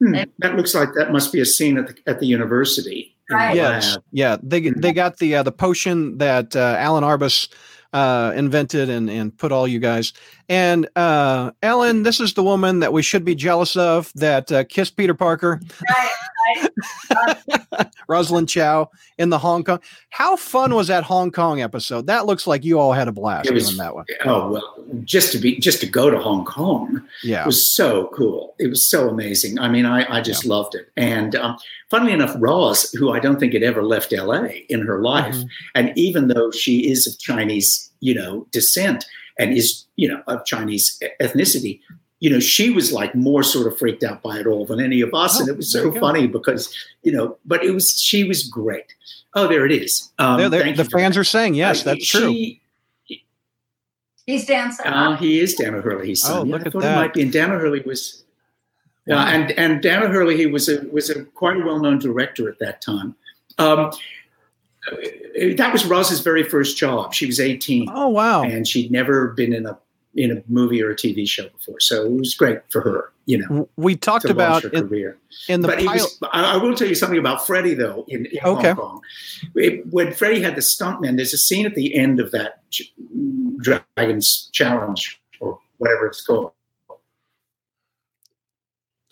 Hmm, that looks like that must be a scene at the at the university. In Right. Yes, yeah. They they got the uh, the potion that uh, Alan Arbus uh, invented and and put all you guys. And uh, Ellen, this is the woman that we should be jealous of that uh, kissed Peter Parker, Right, right. [LAUGHS] Rosalind Chao in the Hong Kong. How fun was that Hong Kong episode? That looks like you all had a blast was- doing that one. Oh well, just to be just to go to Hong Kong Yeah, was so cool. It was so amazing. I mean, I, I just loved it. And um, funnily enough, Roz, who I don't think had ever left LA in her life, Mhm. and even though she is of Chinese, you know, descent and is, you know, of Chinese ethnicity, you know, she was like more sort of freaked out by it all than any of us. Oh, and it was so you go. funny because, you know, but it was, she was great. Oh, there it is. Um, There- there- the fans that. are saying yes, Uh, that's true. she- He's dancing. uh, he is Dan O'Herlihy's son. Oh, Yeah, look I at thought that. it might be. And Dan O'Herlihy was, yeah, Wow. and and Dan O'Herlihy he was a was a quite a well known director at that time. Um, uh, that was Roz's very first job. She was 18. Oh, wow, and she'd never been in a in a movie or a TV show before. So it was great for her, you know, we talked about her in, career. in the but pilot. was, I, I will tell you something about Freddie though in, in Okay. Hong Kong. It- when Freddie had the stuntman, there's a scene at the end of that ch- Dragons Challenge or whatever it's called.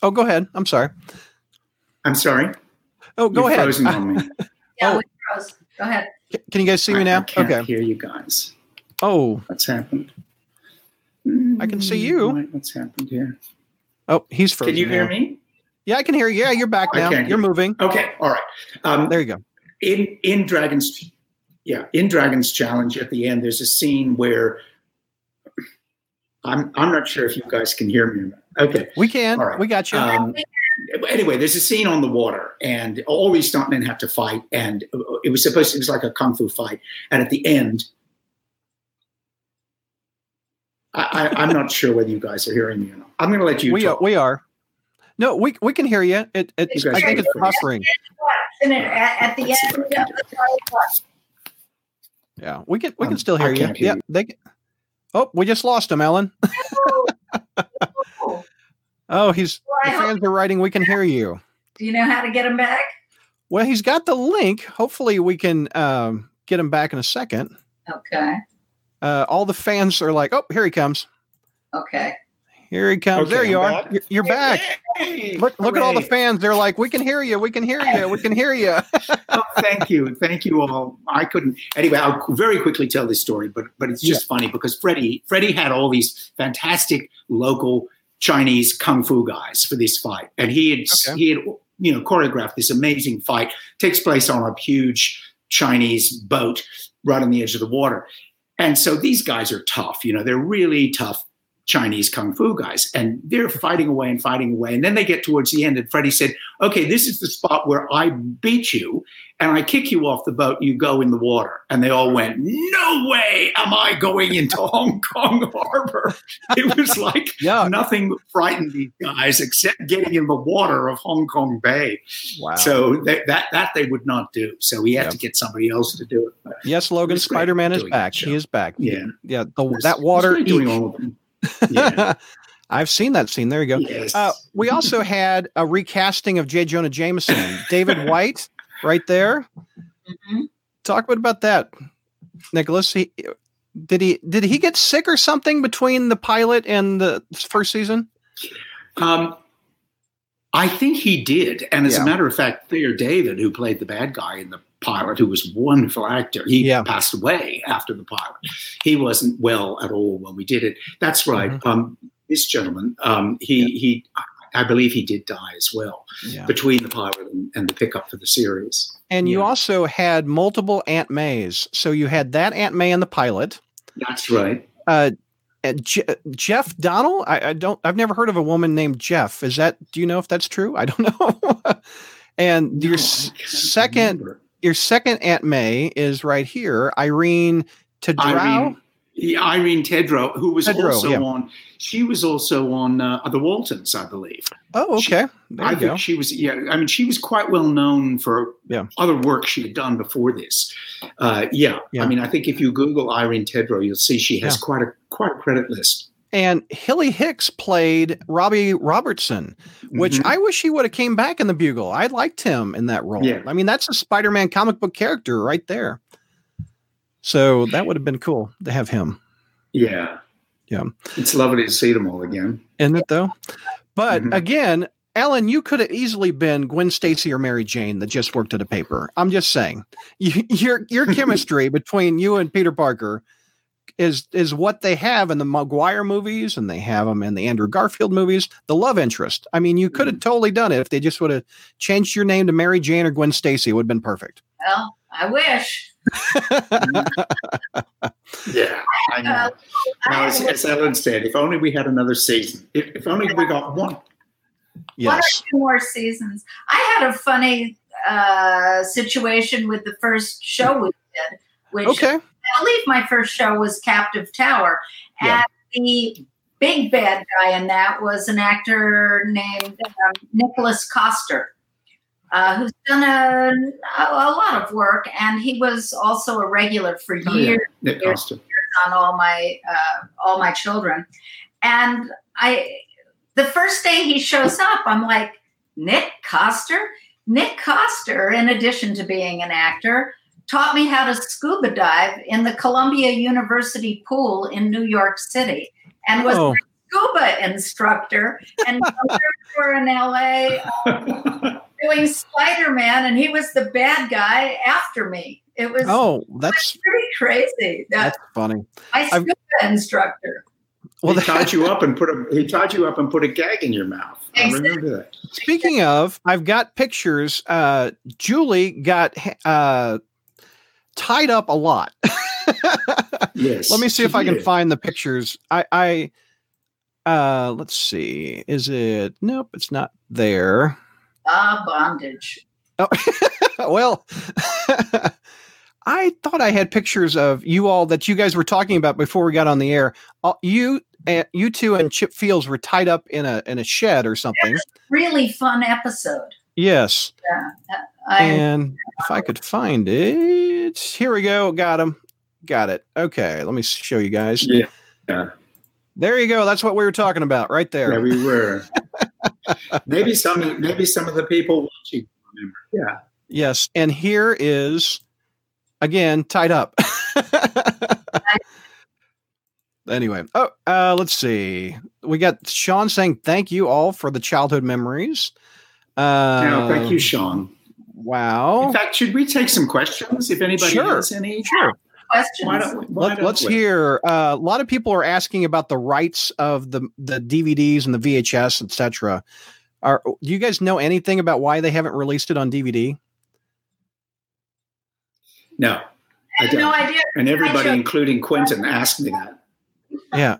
oh, go ahead. I'm sorry. I'm sorry. Oh, go You're ahead. Frozen on me. [LAUGHS] yeah, oh. we froze. Go ahead. Can you guys see me I- now? I can't Okay. hear you guys. Oh, What's happened? I can see you. What- What's happened here? oh, he's frozen. Can you hear now. me? Yeah, I can hear you. Yeah, you're back now. You're moving. Okay. All right. Um, There you go. in in Dragons, yeah, in Dragons Challenge at the end, there's a scene where I'm I'm not sure if you guys can hear me. Okay. We can. All right. We got you. Um, anyway, there's a scene on the water, and all these stuntmen have to fight, and it was supposed to, it was like a kung fu fight, and at the end, I, I, am not sure whether you guys are hearing me or not. I'm going to let you. We talk. are. We are. No, we we can hear you. It, it's, You I think it's hear buffering. At, at the end of the Yeah, we can we can Um, still hear you. can't hear Yeah, you. they. can- Oh, we just lost him, Ellen. [LAUGHS] Oh, he's Well, the fans are writing. We can hear you. Do you know how to get him back? Well, he's got the link. Hopefully, we can um, get him back in a second. Okay. Uh, all the fans are like, "Oh, here he comes! Okay. Here he comes! Okay, there you I'm are! back. You're, you're back! Hey, Look, look at all the fans. They're like, "We can hear you! We can hear you! We can hear you!" [LAUGHS] Oh, thank you, thank you all. I couldn't anyway. I'll very quickly tell this story, but but it's just funny because Freddie Freddie had all these fantastic local Chinese kung fu guys for this fight, and he had Okay. he had you know choreographed this amazing fight. Takes place on a huge Chinese boat right on the edge of the water, and so these guys are tough. You know, they're really tough. Chinese kung fu guys, and they're fighting away and fighting away. And then they get towards the end, and Freddie said, okay, this is the spot where I beat you and I kick you off the boat, you go in the water. And they all went, no way am I going into [LAUGHS] Hong Kong harbor. It was like [LAUGHS] Yeah. nothing frightened these guys except getting in the water of Hong Kong Bay. Wow. So they, that that they would not do. So we had Yeah. to get somebody else to do it. But yes, Logan, Spider Man is back. He is back. Yeah. yeah. The, was- that water. doing all of them. Yeah. [LAUGHS] I've seen that scene. There you go. yes. Uh, we also had a recasting of J. Jonah Jameson, [LAUGHS] David White, right there. Mhm. Talk a bit about that, Nicholas. He, did he did he get sick or something between the pilot and the first season? Um, I think he did. And as Yeah. a matter of fact, Thayer David, who played the bad guy in the pilot, who was a wonderful actor, he Yeah. passed away after the pilot. He wasn't well at all when we did it. That's right. Mm-hmm. Um, this gentleman, um, he, he, I believe he did die as well Yeah. between the pilot and, and the pickup for the series. And you also had multiple Aunt Mays. So you had that Aunt May in the pilot. That's right. Uh, uh, Je- Jeff Donnell. I, I don't. I've never heard of a woman named Jeff. Is that? Do you know if that's true? I don't [LAUGHS] know. and No, your I s- second remember. Your second Aunt May is right here, Irene Tedrow. Irene, Irene Tedrow, who was Tedrow, also yeah. on, she was also on uh, The Waltons, I believe. Oh, She- okay. There I think she was, yeah. I mean, she was quite well known for Yeah. other work she had done before this. Uh, yeah. Yeah. I mean, I think if you Google Irene Tedrow, you'll see she has quite a quite a credit list. And Hilly Hicks played Robbie Robertson, which Mhm. I wish he would have came back in the Bugle. I liked him in that role. Yeah. I mean, that's a Spider-Man comic book character right there. So that would have been cool to have him, yeah, Yeah. It's lovely to see them all again. isn't it? Though. But Mhm. again, Ellen, you could have easily been Gwen Stacy or Mary Jane that just worked at a paper. I'm just saying, you, [LAUGHS] your your chemistry between you and Peter Parker is is what they have in the Maguire movies, and they have them in the Andrew Garfield movies. The love interest. I mean, you could have totally done it if they just would have changed your name to Mary Jane or Gwen Stacy. It would have been perfect. Well, I wish. [LAUGHS] Yeah, I know. Uh, Now, as, as Ellen said, if only we had another season. If, if only we got one. one or yes. two more seasons. I had a funny uh, situation with the first show we did, which Okay. I believe my first show was Captive Tower. Yeah. And the big bad guy in that was an actor named um, Nicholas Coster, uh, who's done a, a, a lot of work. And he was also a regular for Oh, yeah. years Costa. on all my uh, all my children. And I, the first day he shows up, I'm like, Nick Coster. Nick Coster, in addition to being an actor, taught me how to scuba dive in the Columbia University pool in New York City, and was Oh, a scuba instructor. And we were [LAUGHS] in LA [LAUGHS] uh, doing Spider Man, and he was the bad guy after me. It was oh, that's pretty crazy. That that's funny. my I've- scuba instructor. Well, he that- tied you up and put a he [LAUGHS] tied you up and put a gag in your mouth. I remember that. Speaking of, I've got pictures. Uh, Julie got uh, tied up a lot. [LAUGHS] Yes. Let me see if I can did. find the pictures. I, I, uh, let's see. Is it? Nope, it's not there. Ah, bondage. Oh, [LAUGHS] well, [LAUGHS] I thought I had pictures of you all that you guys were talking about before we got on the air. Uh, you, uh, you two, and Chip Fields were tied up in a in a shed or something. Really fun episode. Yes. Yeah. I, And if I could find it, here we go. Got him. Got it. Okay, let me show you guys. Yeah. Yeah. There you go. That's what we were talking about right there. There we were. [LAUGHS] maybe some maybe some of the people watching remember. Yeah. Yes, and here is again tied up. [LAUGHS] anyway, oh, uh, let's see. We got Sean saying thank you all for the childhood memories. Uh, Now, thank you, Sean. Wow. In fact, should we take some questions if anybody Sure. has any? Sure. questions. Why don't, why Let, don't us we? hear. Uh, a lot of people are asking about the rights of the the DVDs and the VHS, etc. Are do you guys know anything about why they haven't released it on DVD? No. I have no idea. And everybody, including Quentin, asked me that. Yeah,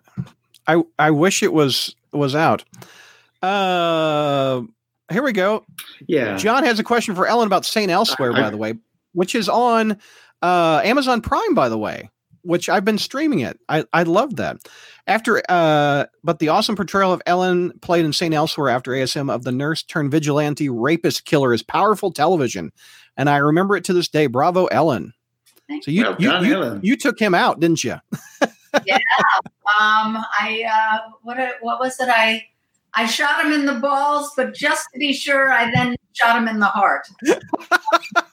I I wish it was was out. Uh, here we go. Yeah. John has a question for Ellen about Saint Elsewhere, I- by the way, which is on uh, Amazon Prime, by the way, which I've been streaming it. I, I love that. After, uh, but the awesome portrayal of Ellen played in Saint Elsewhere after ASM of the nurse turned vigilante rapist killer is powerful television, and I remember it to this day. Bravo, Ellen. So you Well you, done, you, Ellen. you took him out, didn't you? [LAUGHS] Yeah. Um, I uh, what what was it? I I shot him in the balls, but just to be sure, I then shot him in the heart. [LAUGHS]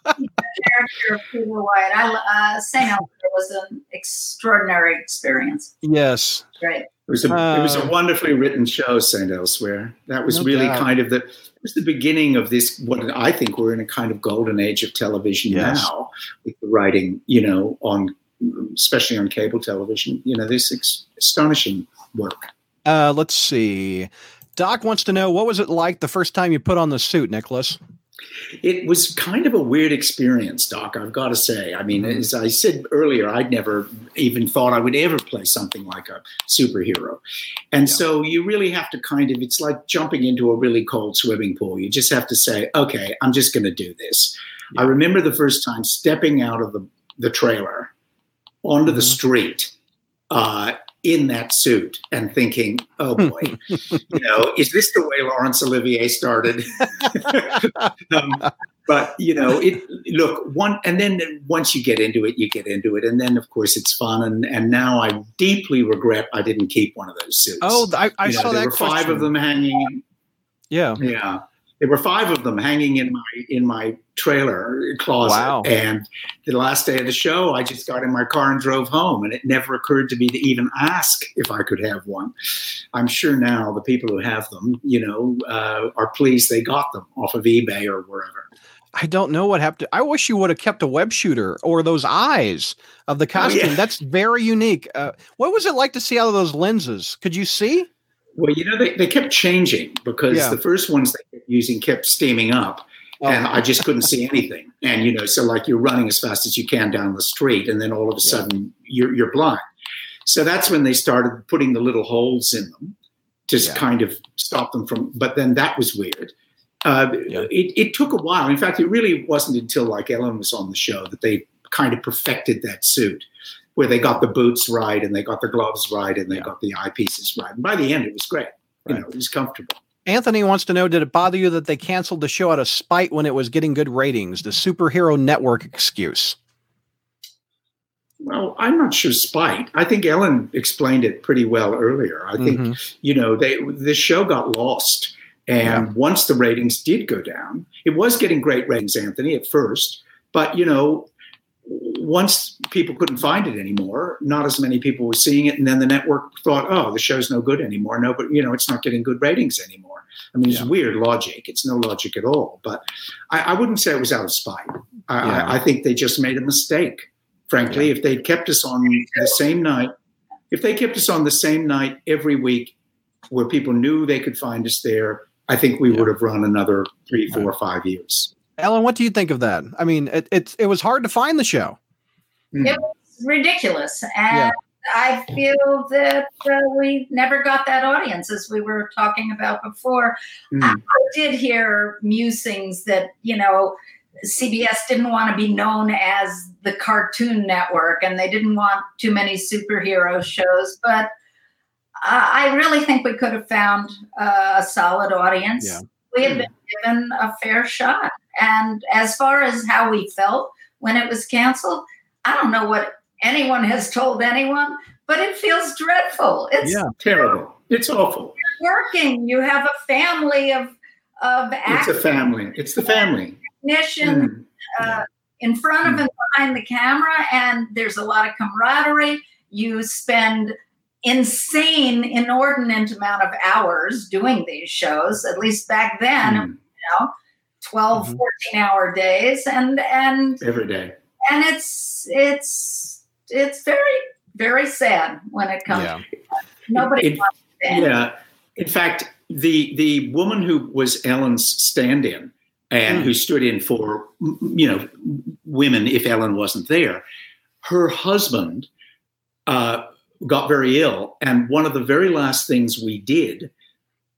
character of Peter White. I uh, Saint Elsewhere was an extraordinary experience. Yes. Great. It was a it was a Uh, wonderfully written show, Saint Elsewhere. That was No really doubt. kind of the it was the beginning of this. What I think we're in a kind of golden age of television Yes. now, with the writing, you know, on especially on cable television. You know, this ex- astonishing work. Uh, let's see. Doc wants to know what was it like the first time you put on the suit, Nicholas? It was kind of a weird experience, Doc. I've got to say. I mean, Mhm. as I said earlier, I'd never even thought I would ever play something like a superhero, and Yeah. so you really have to kind of. It's like jumping into a really cold swimming pool. You just have to say, "Okay, I'm just going to do this." I remember the first time stepping out of the the trailer onto the Mhm. street. Uh, in that suit and thinking, oh boy, [LAUGHS] you know, is this the way Laurence Olivier started? [LAUGHS] um, but you know, it look one, and then once you get into it, you get into it, and then of course it's fun. And and now I deeply regret I didn't keep one of those suits. Oh, I, I You know, saw there that were five of them hanging. Yeah. Yeah, there were five of them hanging in my in my trailer closet. Wow. And the last day of the show, I just got in my car and drove home, and it never occurred to me to even ask if I could have one. I'm sure now the people who have them, you know, uh, are pleased they got them off of eBay or wherever. I don't know what happened. I wish you would have kept a web shooter or those eyes of the costume. yeah. That's very unique. Uh, what was it like to see out of those lenses? Could you see? Well, you know, they, they kept changing because Yeah. the first ones they kept using kept steaming up. Oh. and I just couldn't see anything. And you know, so like you're running as fast as you can down the street, and then all of a Yeah. sudden you're you're blind. So that's when they started putting the little holes in them to Yeah. kind of stop them from. But then that was weird. Uh, it, it took a while. In fact, it really wasn't until like Ellen was on the show that they kind of perfected that suit, where they got the boots right and they got the gloves right and they Yeah. got the eyepieces right. And by the end, it was great. You know, it was comfortable. Anthony wants to know Did it bother you that they canceled the show out of spite when it was getting good ratings? The superhero network excuse. Well, I'm not sure spite. I think Ellen explained it pretty well earlier. I think Mhm. you know they the show got lost, and once the ratings did go down, it was getting great ratings, Anthony, at first. But you know, once people couldn't find it anymore, not as many people were seeing it, and then the network thought, "Oh, the show's no good anymore." No, but you know, it's not getting good ratings anymore. I mean, it's Yeah. weird logic. It's no logic at all. But I, I wouldn't say it was out of spite. I, Yeah. I, I think they just made a mistake. Frankly, if they'd kept us on the same night, if they kept us on the same night every week, where people knew they could find us there, I think we Yeah. would have run another three, four, five years. Ellen, what do you think of that? I mean, it, it, it was hard to find the show. Mm. It was ridiculous, and Yeah. I feel that uh, we never got that audience, as we were talking about before. Mm. I did hear musings that you know CBS didn't want to be known as the Cartoon Network, and they didn't want too many superhero shows. But uh, I really think we could have found uh, a solid audience. Yeah. We had been given a fair shot. And as far as how we felt when it was canceled, I don't know what anyone has told anyone, but it feels dreadful. It's Yeah. Terrible. It's awful. You're working. You have a family of of It's a family. It's the family. recognition Mm. uh, in front of and behind the camera, and there's a lot of camaraderie. You spend insane, inordinate amount of hours doing these shows. At least back then, Mm. you know, 12, Mhm. 14 hour days, and and Every day. and it's it's it's very very sad when it comes. Yeah. Nobody It- wants to end. Yeah. In fact, the the woman who was Ellen's stand-in and Mm. who stood in for you know women if Ellen wasn't there, her husband uh, got very ill, and one of the very last things we did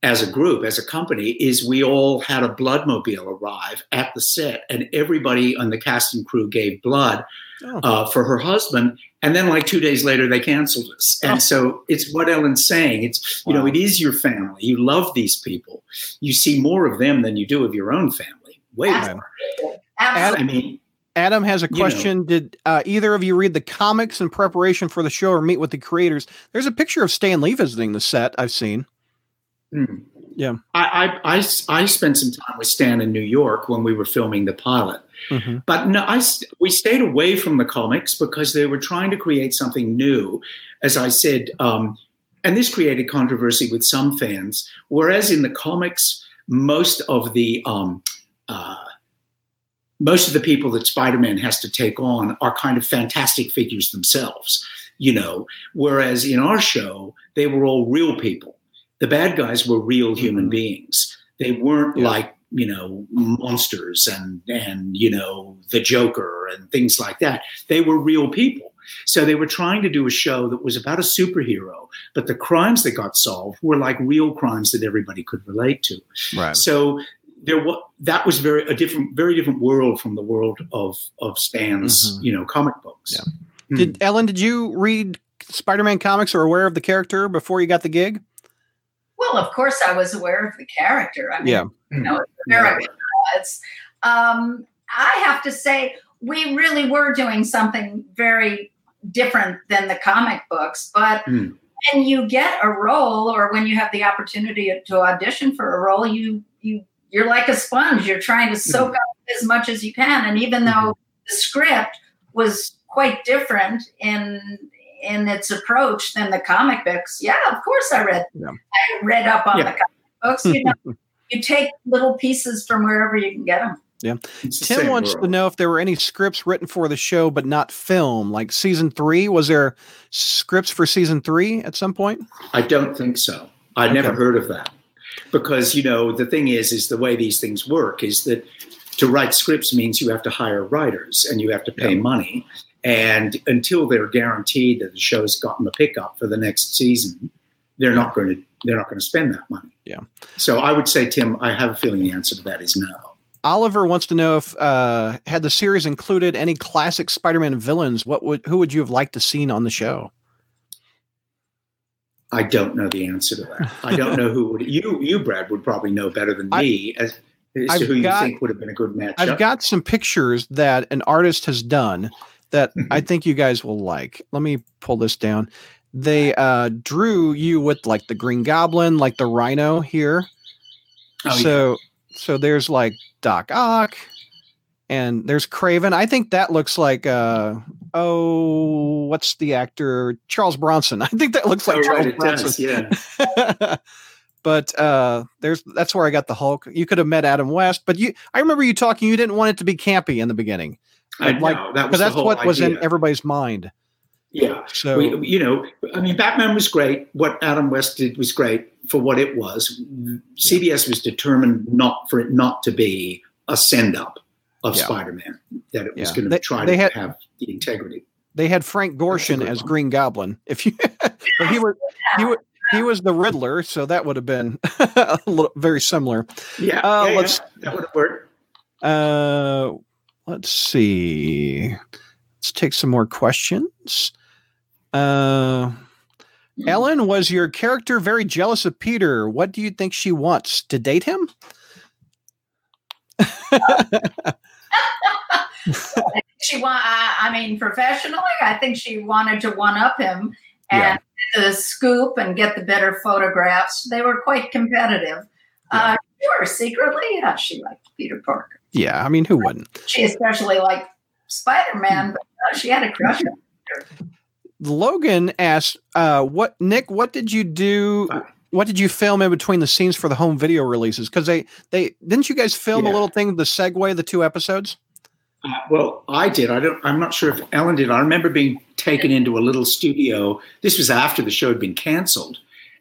as a group, as a company, is we all had a bloodmobile arrive at the set, and everybody on the cast and crew gave blood Oh. uh, for her husband. And then, like two days later, they canceled us. And Oh. so it's what Ellen's saying. It's you know, it is your family. You love these people. You see more of them than you do of your own family. Way Absolutely. more. Absolutely. I mean, Adam has a You know. question. Did uh, either of you read the comics in preparation for the show or meet with the creators? There's a picture of Stan Lee visiting the set I've seen. Hmm. Yeah. I, I, I, I spent some time with Stan in New York when we were filming the pilot. Mhm. But no, I we stayed away from the comics because they were trying to create something new. As I said, um, and this created controversy with some fans. Whereas in the comics, most of the um, uh, most of the people that Spider-Man has to take on are kind of fantastic figures themselves, you know. Whereas in our show, they were all real people. The bad guys were real human Mhm. beings. They weren't Yeah. like you know monsters and and you know the Joker and things like that. They were real people. So they were trying to do a show that was about a superhero, but the crimes that got solved were like real crimes that everybody could relate to. Right. So there was that was very a different, very different world from the world of of Stan's, Mhm. you know, comic books. Yeah. Hmm. Did Ellen? Did you read Spider-Man comics or aware of the character before you got the gig? Well, of course, I was aware of the character. I mean, Yeah. you know, it's very it's. Um, I have to say, we really were doing something very different than the comic books. But Hmm. when you get a role, or when you have the opportunity to audition for a role, you you you're like a sponge. You're trying to soak up as much as you can. And even though the script was quite different in in its approach than the comic books, yeah, of course I read Yeah. I read up on Yeah. the comic books. You know, [LAUGHS] you take little pieces from wherever you can get them. It's Tim same wants to know if there were any scripts written for the show but not film, like season three. Was there scripts for season three at some point? I don't think so. I Okay. never heard of that because you know the thing is, is the way these things work is that to write scripts means you have to hire writers and you have to pay money, and until they're guaranteed that the show's gotten a pickup for the next season, they're not going to they're not going to spend that money. Yeah. So I would say, Tim, I have a feeling the answer to that is no. Oliver wants to know if uh, had the series included any classic Spider-Man villains, what would who would you have liked to seen on the show? I don't know the answer to that. I don't know who would you you Brad would probably know better than I- me as, as to who got- you think would have been a good match. I've got some pictures that an artist has done that [LAUGHS] I think you guys will like. Let me pull this down. They uh, drew you with like the Green Goblin, like the Rhino here. Oh, yeah. so so there's like Doc Ock and there's Kraven. I think that looks like uh oh what's the actor Charles Bronson. [LAUGHS] I think that looks like Oh, Charles right, Bronson. does, yeah. [LAUGHS] but uh there's that's where I got the Hulk. You could have met Adam West, but you I remember you talking you didn't want it to be campy in the beginning. I like, know that was that's what was in everybody's mind. Yeah, So we, you know, I mean, Batman was great. What Adam West did was great for what it was. CBS was determined not for it not to be a send up of Yeah. Spider-Man. That it was Yeah. going They- to try to had- have the integrity. they had Frank Gorshin as one. Green Goblin. If you [LAUGHS] but he was he was he was the Riddler, so that would have been [LAUGHS] a little, very similar. Yeah, Uh, yeah, let's- yeah, that would have worked. Uh, let's see. Let's take some more questions. Uh, Ellen, was your character very jealous of Peter? What do you think she wants to date him? she want. I, I mean, professionally, I think she wanted to one up him and get the scoop and get the better photographs. They were quite competitive. Uh, sure, secretly, yeah, she liked Peter Parker. Yeah, I mean, who wouldn't? She especially liked Spider Man, but uh, she had a crush on Peter. Logan asked, uh, "What Nick? What did you do? What did you film in between the scenes for the home video releases? Because they they didn't you guys film a little thing, the segue, the two episodes? Uh, well, I did. I don't. I'm not sure if Ellen did. I remember being taken into a little studio. This was after the show had been canceled,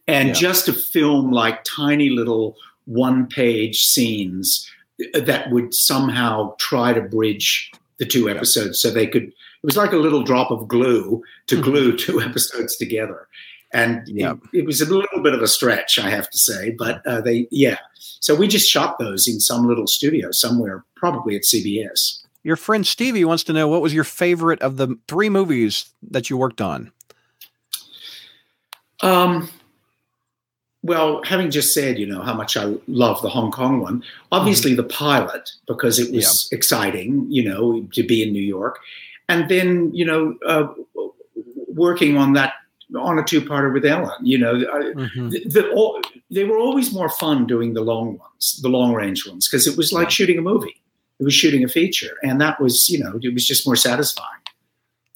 and Yeah. just to film like tiny little one-page scenes that would somehow try to bridge the two episodes, so they could. It was like a little drop of glue to Mhm. glue [LAUGHS] two episodes together, and Yep. it, it was a little bit of a stretch, I have to say. But uh, they, yeah. So we just shot those in some little studio somewhere, probably at CBS. Your friend Stevie wants to know what was your favorite of the three movies that you worked on. Um, well, having just said, you know, how much I love the Hong Kong one, obviously the pilot, because it was exciting, you know, to be in New York. And then, you know, uh, working on that, on a two parter with Ellen, you know, I, Mhm. the, the, all, they were always more fun doing the long ones, the long range ones, because it was like shooting a movie. It was shooting a feature. And that was, you know, it was just more satisfying.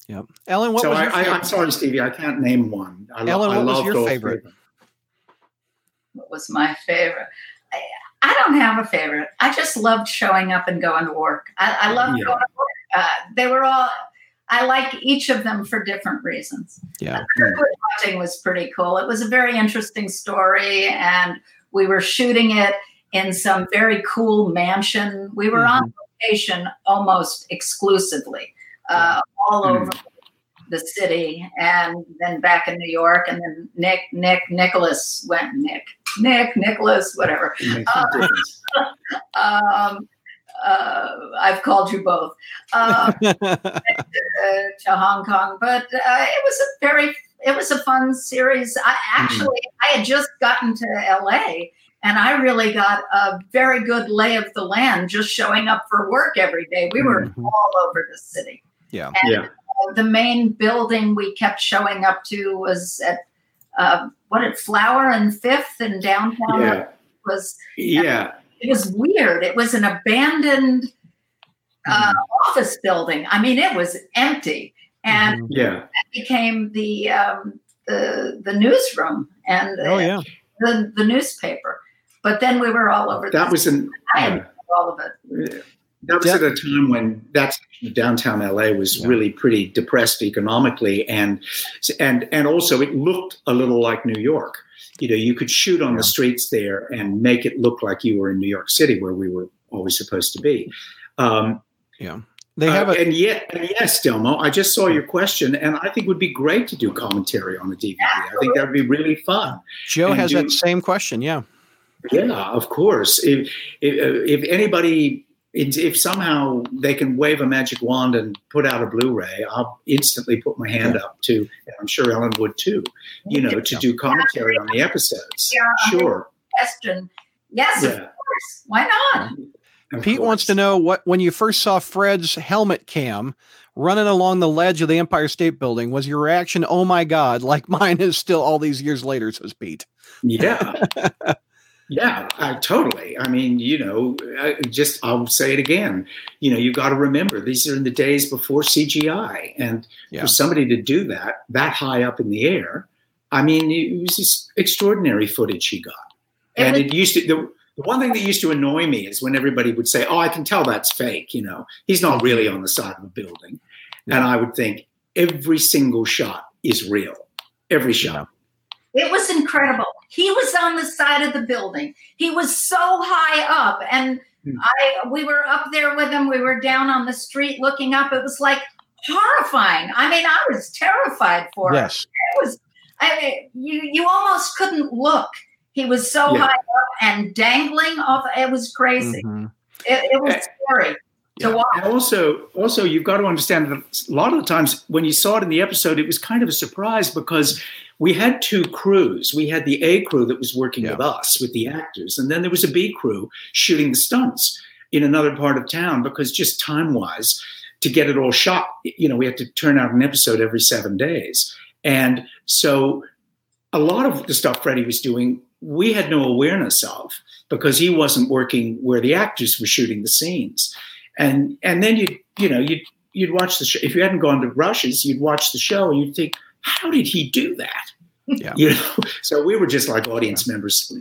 Yep. Ellen, what so was I, your favorite? I, am sorry, Stevie, I can't name one. I, Ellen, I what was your all favorite? Three of them. What was my favorite? I, I don't have a favorite. I just loved showing up and going to work. I, I loved Yeah. going to work. Uh, they were all. I like each of them for different reasons. yeah. Hunting was pretty cool. It was a very interesting story, and we were shooting it in some very cool mansion. We were on location almost exclusively, uh, all Mhm. over the city, and then back in New York. And then Nick, Nick, Nicholas went Nick, Nick, Nicholas, whatever. It makes no difference. [LAUGHS] Um, uh, I've called you both. Um, uh, [LAUGHS] [LAUGHS] to Hong Kong, but uh, it was a very it was a fun series. I actually I had just gotten to LA and I really got a very good lay of the land just showing up for work every day. We were Mhm. all over the city. Yeah. And Yeah. uh, the main building we kept showing up to was at uh, what at Flower and Fifth in downtown. Yeah. Was Yeah. it was weird. It was an abandoned uh, office building. I mean, it was empty, and Mhm. Yeah. it became the um, the the newsroom and Oh yeah. the the newspaper. But then we were all over. That the was an I yeah. enjoyed all of it. That was at a time when that downtown LA was Yeah. really pretty depressed economically and and and also it looked a little like New York. You know, you could shoot on Yeah. the streets there and make it look like you were in New York City where we were always supposed to be. Um, They have uh, a and yet, and yes, Delmo, I just saw your question, and I think it would be great to do commentary on the DVD. I think that would be really fun. Joe and has do- that same question. Yeah. Yeah, of course. If if, if anybody, if if somehow they can wave a magic wand and put out a Blu-ray, I'll instantly put my hand up to. And I'm sure Ellen would too. You know, to do commentary on the episodes. Yeah. Sure. Question. Yes, of course. Why not? of Pete wants to know what when you first saw Fred's helmet cam running along the ledge of the Empire State Building, was your reaction, "Oh my God!" Like [LAUGHS] mine is still all these years later, says Pete. Yeah. [LAUGHS] Yeah, I, totally. I mean, you know, I, just I'll say it again. You know, you got to remember these are in the days before CGI, and Yeah. for somebody to do that that high up in the air, I mean, it was just extraordinary footage he got. It And was- it used to the, the one thing that used to annoy me is when everybody would say, "Oh, I can tell that's fake." You know, he's not really on the side of a building, and I would think every single shot is real. Every shot. It was incredible. He was on the side of the building. He was so high up, and Hmm. I we were up there with him. We were down on the street looking up. It was like horrifying. I mean, I was terrified for him. Yes. It was. I mean, you you almost couldn't look. He was so Yeah. high up and dangling off. It was crazy. Mhm. It, it was scary to watch. And also, also you've got to understand that a lot of the times when you saw it in the episode, it was kind of a surprise because we had two crews. We had the A crew that was working Yeah. with us, with the actors, and then there was a B crew shooting the stunts in another part of town because just time wise, to get it all shot, you know, we had to turn out an episode every seven days. And so a lot of the stuff Freddie was doing, we had no awareness of because he wasn't working where the actors were shooting the scenes. And and then you'd, you know, you'd you'd watch the show. If you hadn't gone to rushes, you'd watch the show and you'd think, how did he do that? Yeah. You know, [LAUGHS] so we were just like audience members,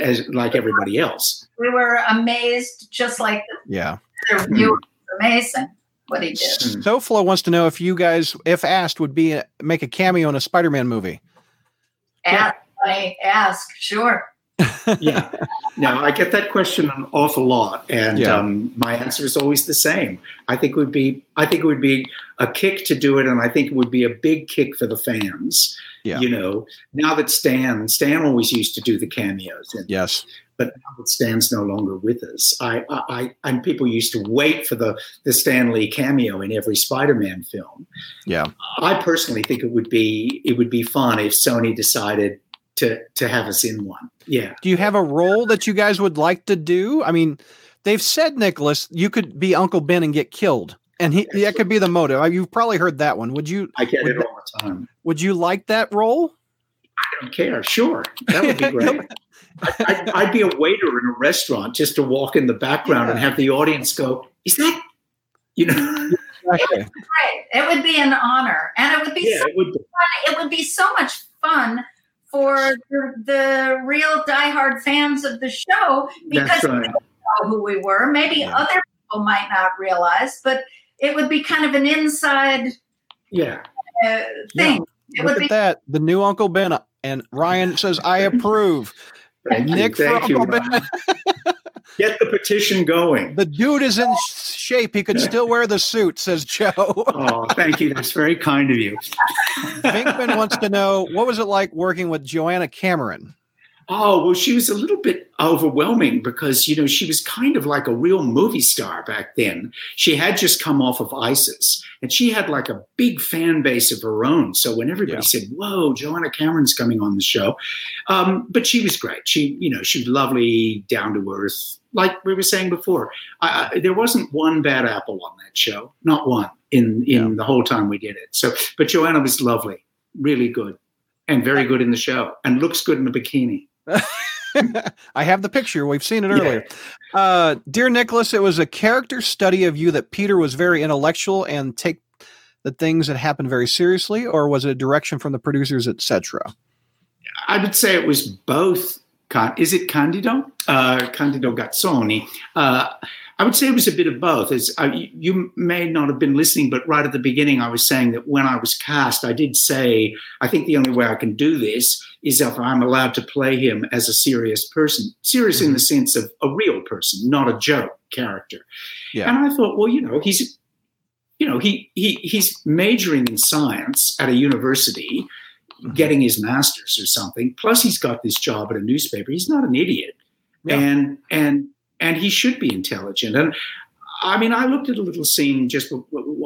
as like everybody else. We were amazed, just like Yeah. the viewers. Amazing what he did. Mm. Soflo wants to know if you guys, if asked, would be make a cameo in a Spider-Man movie. Ask, honey, ask, sure. Yeah. Now, I get that question an awful lot, and Yeah. um, my answer is always the same. I think it would be, I think it would be a kick to do it, and I think it would be a big kick for the fans. Yeah. You know, now that Stan, Stan always used to do the cameos, and Yes. but now that Stan's no longer with us, I, I, I and people used to wait for the the Stan Lee cameo in every Spider-Man film. Yeah. I personally think it would be it would be fun if Sony decided to to have us in one. Yeah. Do you have a role that you guys would like to do? I mean, they've said Nicholas, you could be Uncle Ben and get killed, and he that could be the motive. You've probably heard that one. Would you? I get it all the time. Would you like that role? I don't care. Sure, that would be [LAUGHS] great. I- I'd, I'd be a waiter in a restaurant just to walk in the background and have the audience go, "Is that?" You know, Okay. Right. It would be an honor. And it would be yeah, so it would be. fun. It would be so much fun for the, the real diehard fans of the show because That's they right. know who we were. Maybe Yeah. other people might not realize, but it would be kind of an inside Yeah, uh, thing. It Look would be at that. The new Uncle Ben. And Ryan says, I approve. thank Nick you, for thank you. Uncle Ben. [LAUGHS] Get the petition going. The dude is in shape. He could still wear the suit, says Joe. Oh, thank you. That's very kind of you. Pinkman wants to know what was it like working with Joanna Cameron? Oh, well, she was a little bit overwhelming because, you know, she was kind of like a real movie star back then. She had just come off of ISIS and she had like a big fan base of her own. So when everybody Yeah. said, Whoa, Joanna Cameron's coming on the show. Um, but she was great. She, you know, she was lovely, down to earth. Like we were saying before, I, I, there wasn't one bad apple on that show, not one in, in the whole time we did it. So, but Joanna was lovely, really good, and very good in the show, and looks good in a bikini. [LAUGHS] I have the picture. We've seen it earlier. Uh, dear Nicholas, it was a character study of you that Peter was very intellectual and take the things that happened very seriously, or was it a direction from the producers, etc.? I would say it was both. Is it Candido? Uh, Candido Gazzoni. Uh, I would say it was a bit of both. As uh, you- may not have been listening, but right at the beginning, I was saying that when I was cast, I did say I think the only way I can do this is if I'm allowed to play him as a serious person, serious in the sense of a real person, not a joke character. Yeah. And I thought, well, you know, he's, you know, he he he's majoring in science at a university getting his master's or something. Plus, he's got this job at a newspaper. He's not an idiot, Yeah. and and and he should be intelligent. And I mean, I looked at a little scene just a, a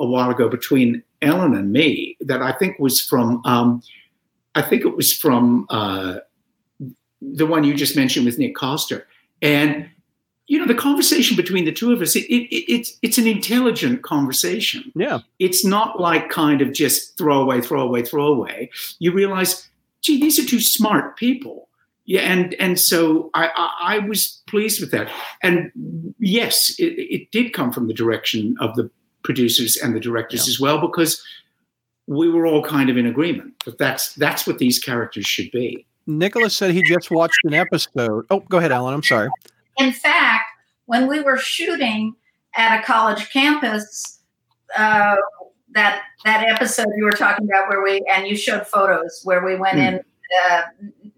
while ago between Ellen and me that I think was from. Um, I think it was from uh, the one you just mentioned with Nick Coster, and you know the conversation between the two of us. It, it, it, it's it's an intelligent conversation Yeah. it's not like kind of just throw away, throw away, throw away. You realize, gee, these are two smart people. Yeah, and and so I, I, I was pleased with that. And yes, it, it did come from the direction of the producers and the directors as well, because we were all kind of in agreement that that's that's what these characters should be. Nicholas said he just watched an episode. Oh, go ahead, Ellen. I'm sorry. In fact, when we were shooting at a college campus, uh, that that episode you were talking about where we and you showed photos where we went Hmm. in, uh,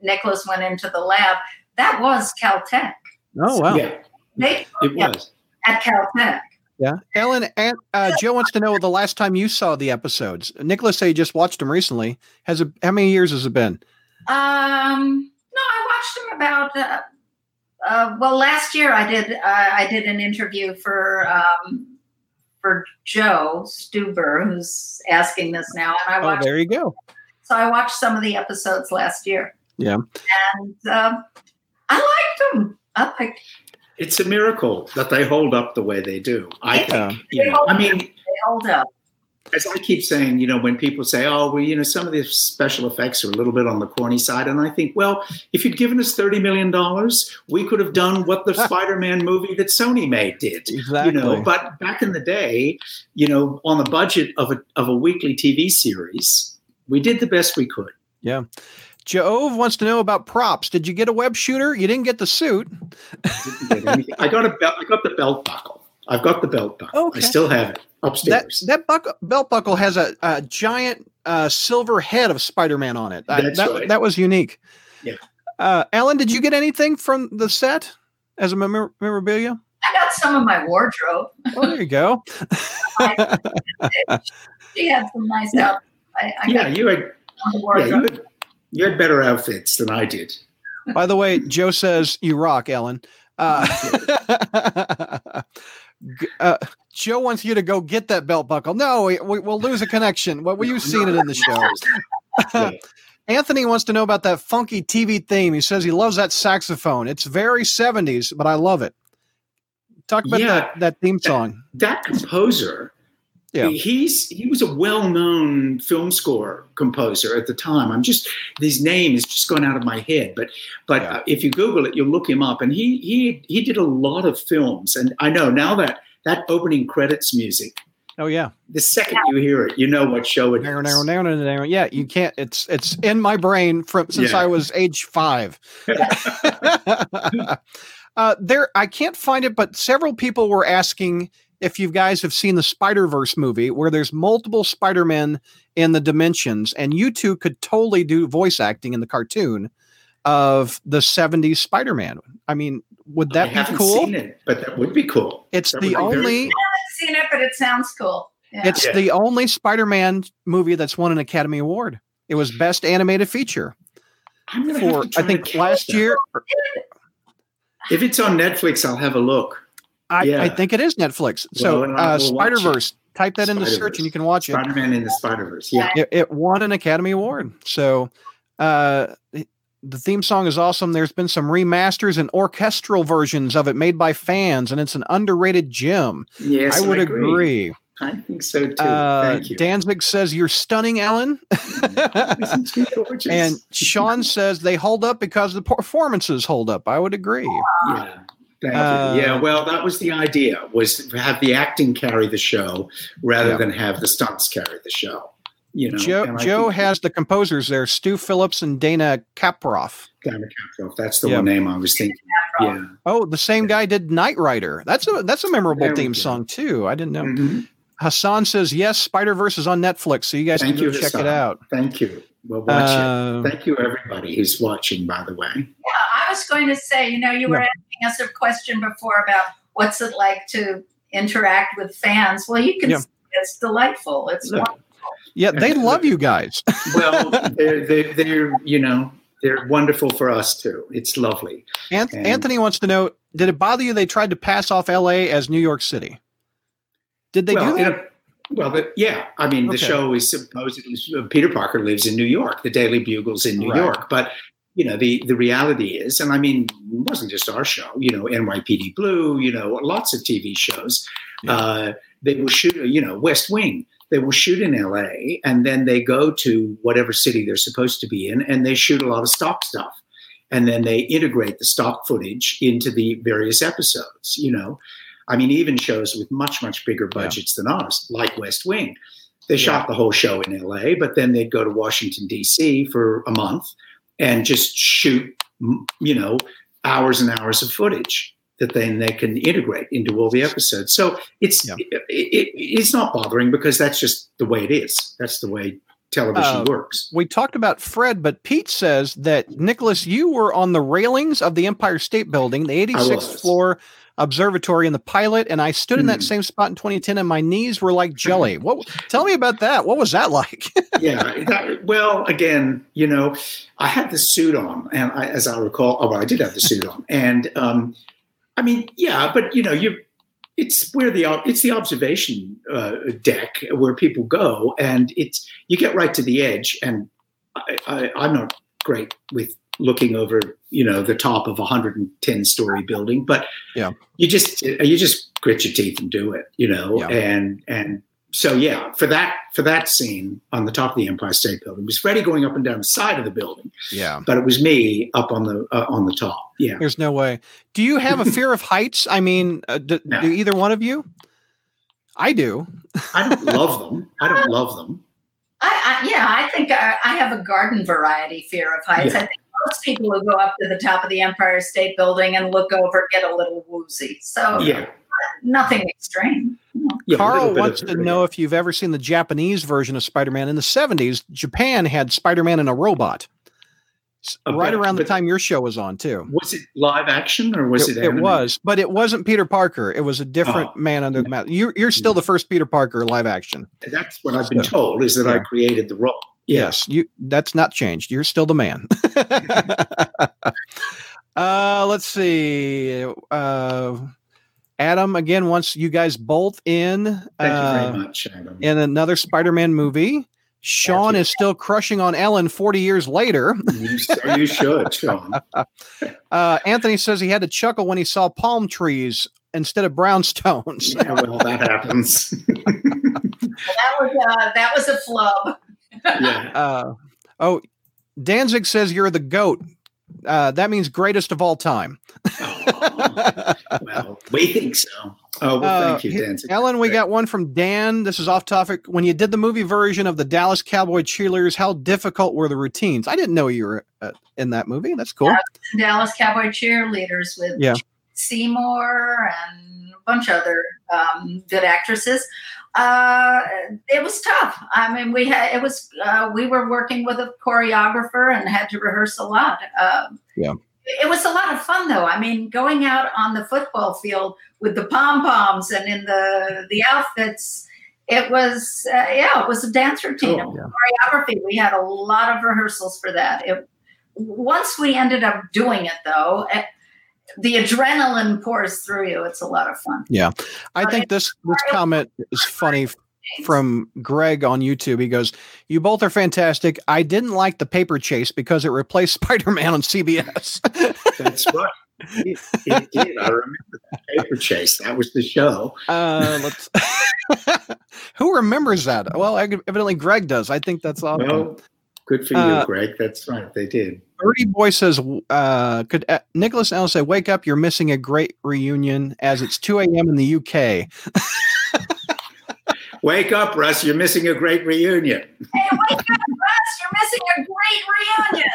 Nicholas went into the lab. That was Caltech. Oh, wow. Yeah, They it yeah, was. at Caltech. Yeah. Ellen, and, uh, Joe wants to know the last time you saw the episodes. Nicholas say he just watched them recently. Has it, how many years has it been? Um, no, I watched them about uh, Uh, well, last year I did uh, I did an interview for um, for Joe Stuber, who's asking this now, and I watched. Oh, there you go. so I watched some of the episodes last year, Yeah. and um, I liked them. I liked. It's a miracle that they hold up the way they do. I think. Yeah. You know, I mean, They hold up. As I keep saying, you know, when people say, "Oh, well, you know, some of the special effects are a little bit on the corny side," and I think, well, if you'd given us thirty million dollars, we could have done what the [LAUGHS] Spider-Man movie that Sony made did. Exactly. You know, but back in the day, you know, on the budget of a of a weekly TV series, we did the best we could. Yeah. Jove wants to know about props. Did you get a web shooter? You didn't get the suit. Didn't get. I got a belt. I got the belt buckle. I've got the belt buckle. Okay. I still have it upstairs. that buckle, belt buckle has a, a giant uh, silver head of Spider-Man on it. That's that right. that was unique. Yeah. Uh, Ellen, did you get anything from the set as a memor- memorabilia? I got some of my wardrobe. Oh, there you go. [LAUGHS] She had some nice outfits. I, I yeah, got you had yeah, you had, you had better outfits than I did. By the way, Joe says you rock, Ellen. Uh, g- [LAUGHS] uh, Joe wants you to go get that belt buckle. No, we, we, we'll lose a connection. Well, you've seen it in the show. [LAUGHS] [LAUGHS] Anthony wants to know about that funky TV theme. He says he loves that saxophone. It's very 70s, but I love it. Talk about Yeah. that, that theme song. that composer Yeah. he's he was a well-known film score composer at the time i'm just his name is just gone out of my head but but Yeah. uh, if you google it you'll look him up and he he he did a lot of films and i know now that that opening credits music Oh, yeah. the second you hear it you know what show it Narrow, is narrow, narrow, narrow, narrow. Yeah, you can't. It's it's in my brain from since Yeah. I was age five. [LAUGHS] [LAUGHS] uh, there, I can't find it, but several people were asking if you guys have seen the Spider Verse movie, where there's multiple Spider Men in the dimensions, and you two could totally do voice acting in the cartoon of the '70s Spider Man. I mean, would I that be haven't cool? seen it but that would be cool It's That the would be very only. cool. I haven't seen it, but it sounds cool. Yeah. It's Yeah. the only Spider-Man movie that's won an Academy Award. It was Best Animated Feature I'm gonna have for to try I think to last that. year. if it's on netflix i'll have a look I, Yeah. I think it is Netflix. So Well, uh, will watch it. Spider Verse. Type that into search and you can watch it. spider-man in the spider-verse yeah it. It won an Academy Award. So uh, the theme song is awesome. There's been some remasters and orchestral versions of it made by fans, and it's an underrated gem. yes I would agree. I think so too. Uh, Thank you. Danzig says you're stunning, Ellen. Isn't she gorgeous? [LAUGHS] and Sean says they hold up because the performances hold up. I would agree. yeah, thank Uh, you. Yeah, well, that was the idea: was to have the acting carry the show rather Yeah. than have the stunts carry the show. You know, Joe, Joe has the composers there, Stu Phillips and Dana Kaproff. Dana Kaproff, That's the Yeah. one name I was thinking. Yeah. Oh, the same guy did Knight Rider. That's a that's a memorable There theme song too. I didn't know. Mhm. Hassan says yes, Spider Verse is on Netflix, so you guys Thank can you, check Hassan. it out. Thank you. We'll watch Uh, it. Thank you, everybody who's watching. By the way, Yeah, I was going to say, you know, you were asking us a question before about what's it like to interact with fans. Well, you can Yeah. see it's delightful. It's Look. wonderful. Yeah, they love you guys. [LAUGHS] well, they're, they're, they're you know they're wonderful for us too. It's lovely. Anth- And- Anthony wants to know: Did it bother you they tried to pass off L.A. as New York City? Did they well, do in that? Well, but yeah, I mean, the Okay. show is supposedly Peter Parker lives in New York. The Daily Bugle's in New Right. York, but you know the the reality is, and I mean, it wasn't just our show. You know, NYPD Blue. You know, lots of TV shows. Yeah. Uh, they will shoot. You know, West Wing. They will shoot in L.A. and then they go to whatever city they're supposed to be in, and they shoot a lot of stock stuff, and then they integrate the stock footage into the various episodes. You know, I mean, even shows with much, much bigger Yeah. budgets than ours, like West Wing. They Yeah. shot the whole show in LA, but then they'd go to Washington, D.C. for a month and just shoot, you know, hours and hours of footage that then they can integrate into all the episodes. So it's Yeah. it, it, it's not bothering because that's just the way it is. That's the way television Uh, works. We talked about Fred, but Pete says that Nicholas, you were on the railings of the Empire State Building, the 86th floor Observatory in the pilot, and I stood in that Hmm. same spot in 2010, and my knees were like jelly. [LAUGHS] What? Tell me about that. What was that like? [LAUGHS] yeah. that- well, again, you know, I had the suit on, and I, as I recall, oh, well, I did have the suit on, and um, I mean, yeah, but you know, you, it's where the it's the observation uh, deck where people go, and it's you get right to the edge, and I, I, I'm not great with looking over, you know, the top of a 110 story building, but Yeah. you just you just grit your teeth and do it, you know, Yeah. and and so yeah, for that for that scene on the top of the Empire State Building it was Freddie going up and down the side of the building, yeah. but it was me up on the uh, on the top. Yeah, There's no way. Do you have a fear of heights? I mean, uh, do, No. do either one of you? I do. I don't love them. I don't love them. I, I yeah, I think I, I have a garden variety fear of heights. Yeah. I think most people who go up to the top of the Empire State Building and look over get a little woozy. So Yeah, nothing extreme. yeah Carl wants to know if you've ever seen the Japanese version of Spider-Man in the 70s. Japan had Spider-Man and a robot. S- Uh, right around the but- time your show was on too. Was it live action or was it? it, it was, but it wasn't Peter Parker. It was a different Oh. man under the mask. You're, you're still the first Peter Parker live action. That's what I've been So- told is that I created the role. Yes, you. That's not changed. You're still the man. [LAUGHS] uh, let's see. Uh, Adam again wants you guys both in Thank uh, you very much, Adam. in another Spider-Man movie. Sean is still crushing on Ellen 40 years later. you, you should, Sean. [LAUGHS] Uh, Anthony says he had to chuckle when he saw palm trees instead of brownstones. Yeah, well, that happens. [LAUGHS] That was uh, that was a flub. Yeah. [LAUGHS] Uh, oh, Danzig says you're the goat. Uh, that means greatest of all time. Oh, [LAUGHS] well, we think so. Oh, well, Uh, thank you, he- Danzig. Ellen, we got one from Dan. This is off topic. When you did the movie version of the Dallas Cowboy cheerleaders, how difficult were the routines? I didn't know you were uh, in that movie. That's cool. Dallas Cowboy cheerleaders with Yeah. Seymour and a bunch of other um, good actresses. Uh, it was tough. I mean, we had it was uh, we were working with a choreographer and had to rehearse a lot. Um, Yeah. It was a lot of fun, though. I mean, going out on the football field with the pom poms and in the the outfits, it was uh, yeah, it was a dance routine Cool. choreography. We had a lot of rehearsals for that. It, once we ended up doing it, though, eh, the adrenaline pours through you. It's a lot of fun. Yeah. I think this this comment is funny from Greg on YouTube. He goes, "You both are fantastic. I didn't like the paper chase because it replaced [LAUGHS] Spider-Man on CBS." That's right. It, it did. I remember that paper chase. That was the show. uh, let's. [LAUGHS] Who remembers that? Well, evidently Greg does. I think that's awesome. Well, good for you, Uh, Greg. That's right. They did. Birdie Boy says, uh, "Could uh, Nicholas Allen say, wake up? You're missing a great reunion as it's 2 a.m. in the UK." [LAUGHS] Wake up, Russ. You're missing a great reunion. Hey, wake up, Russ! You're missing a great reunion.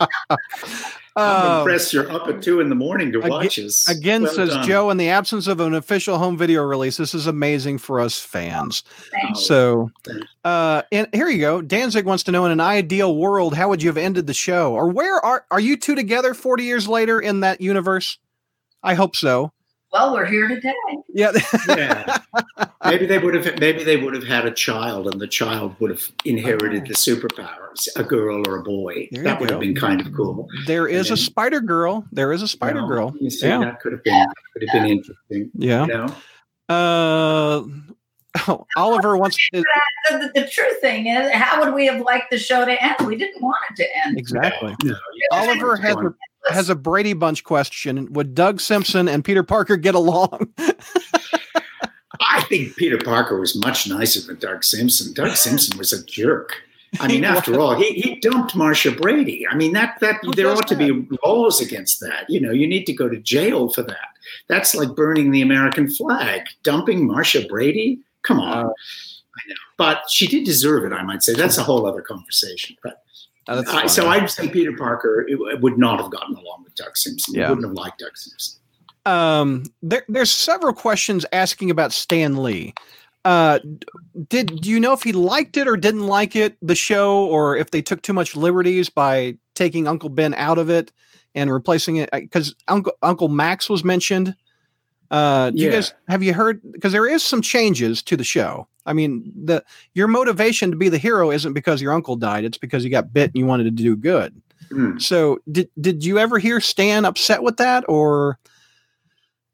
I'm Uh, impressed you're up at two in the morning to Aga- watch us. Again, Well says done. Joe, in the absence of an official home video release, this is amazing for us fans. Thanks. So, uh, and here you go. Danzig wants to know: in an ideal world, how would you have ended the show, or where are are you two together forty years later in that universe? I hope so. Well, we're here today. Yeah, yeah. Maybe they would have. Maybe they would have had a child, and the child would have inherited the superpowers, a girl or a boy. There that would go. have been kind of cool. there is a then- Spider Girl. There is a Spider You know, Girl. You see, Yeah. that could have been could have been interesting. Yeah. You know, Uh, oh, [LAUGHS] Oliver wants [LAUGHS] to, The, the, the true thing is, how would we have liked the show to end? We didn't want it to end. exactly. No, you- Oliver has a, has a Brady Bunch question. Would Doug Simpson and Peter Parker get along? [LAUGHS] I think Peter Parker was much nicer than Doug Simpson. Doug Simpson was a jerk. I mean, after all, he, he dumped Marcia Brady. I mean, that that Who there does ought to be laws against that. You know, you need to go to jail for that. That's like burning the American flag. Dumping Marcia Brady. Come on. Uh, I know, but she did deserve it. I might say that's a whole other conversation. But Uh, that's I, so. I'd say Peter Parker it, would not have gotten along with Doug Simpson. He Yeah. wouldn't have liked Doug Simpson. um, there, there's several questions asking about Stan Lee. Uh, did do you know if he liked it or didn't like it, the show, or if they took too much liberties by taking Uncle Ben out of it and replacing it because Uncle Uncle Max was mentioned. Uh, do you guys have you heard? Because there is some changes to the show. I mean, the your motivation to be the hero isn't because your uncle died; it's because you got bit and you wanted to do good. Hmm. So, did did you ever hear Stan upset with that, or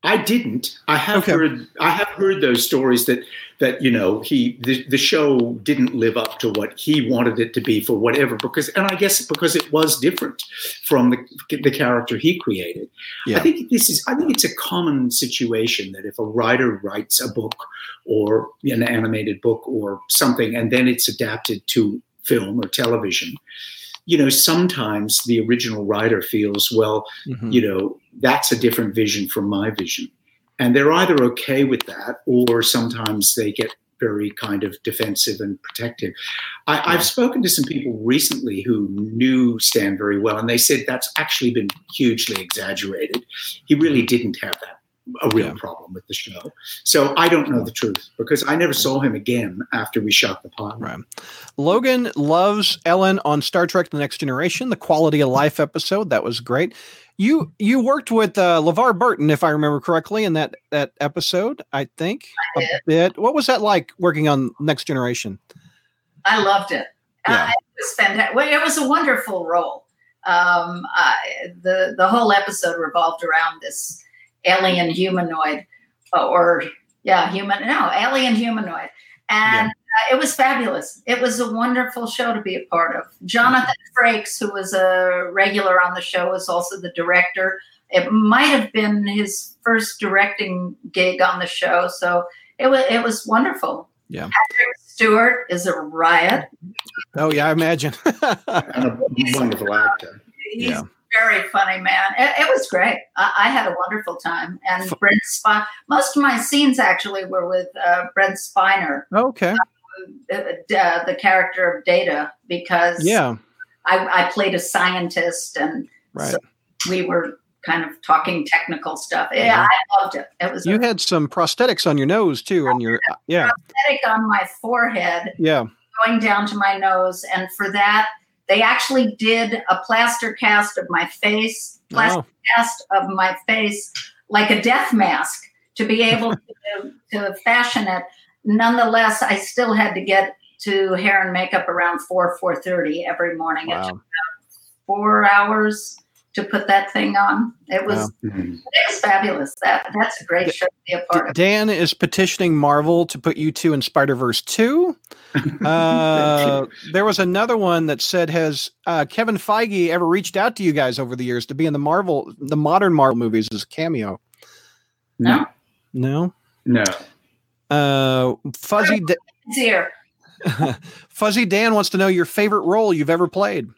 I didn't. I have Okay. heard. I have heard those stories that that you know he the, the show didn't live up to what he wanted it to be for whatever because and I guess because it was different from the the character he created. Yeah. I think this is. I think it's a common situation that if a writer writes a book or an animated book or something, and then it's adapted to film or television. You know, sometimes the original writer feels, well, Mhm. you know that's a different vision from my vision and they're either okay with that or sometimes they get very kind of defensive and protective I, Yeah. i've spoken to some people recently who knew stan very well and they said that's actually been hugely exaggerated he really didn't have that a real Yeah. problem with the show so i don't know the truth because i never saw him again after we shot the pilot Right. Logan loves Ellen on Star Trek: The Next Generation, the quality of life episode. That was great. You you worked with uh, LeVar Burton, if I remember correctly, in that that episode. I think I a bit. What was that like working on Next Generation? I loved it. Yeah. Uh, it was fantastic. Well, it was a wonderful role. Um, I, the the whole episode revolved around this alien humanoid, uh, or yeah, human no alien humanoid, and uh, it was fabulous. It was a wonderful show to be a part of. Jonathan Frakes, who was a regular on the show, was also the director. It might have been his first directing gig on the show, so it was it was wonderful. Yeah. Patrick Stewart is a riot. Oh yeah, I imagine. [LAUGHS] and a wonderful actor He's Yeah. Very funny, man. It, it was great. I, I had a wonderful time. And Brent Spiner, most of my scenes actually were with uh, Brent Spiner, okay. uh, uh, the character of Data, because Yeah. I, I played a scientist and Right. So- we were kind of talking technical stuff. Yeah, I loved it. It was You a had some prosthetics on your nose too, and your yeah, prosthetic on my forehead yeah. going down to my nose. And for that, they actually did a plaster cast of my face, plaster Oh, cast of my face like a death mask to be able [LAUGHS] to, to fashion it. Nonetheless, I still had to get to hair and makeup around four four thirty every morning. It took wow. four hours to put that thing on. It was Wow. It was fabulous. That that's a great show to be a part of. Dan is petitioning Marvel to put you two in Spider Verse two. [LAUGHS] Uh, there was another one that said, "Has uh, Kevin Feige ever reached out to you guys over the years to be in the Marvel, the modern Marvel movies as a cameo?" No, No. no Uh, Fuzzy Da- here. [LAUGHS] Fuzzy Dan wants to know your favorite role you've ever played.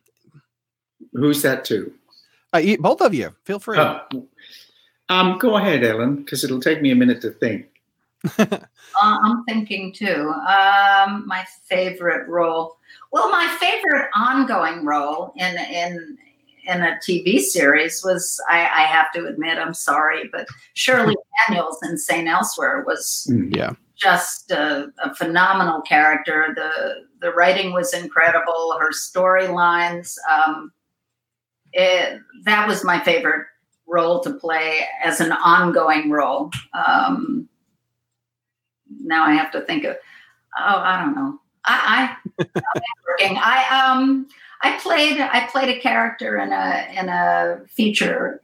who's that to Uh, both of you, feel free. Oh. Um, go ahead, Ellen, because it'll take me a minute to think. [LAUGHS] Uh, I'm thinking too. Um, my favorite role. Well, my favorite ongoing role in in in a TV series was I, I have to admit I'm sorry, but Shirley [LAUGHS] Daniels in Saint Elsewhere was Yeah. just a, a phenomenal character. The the writing was incredible. Her storylines. Um, it, that was my favorite role to play as an ongoing role. Um, now I have to think of. Oh, I don't know. I, I working. I um I played I played a character in a in a feature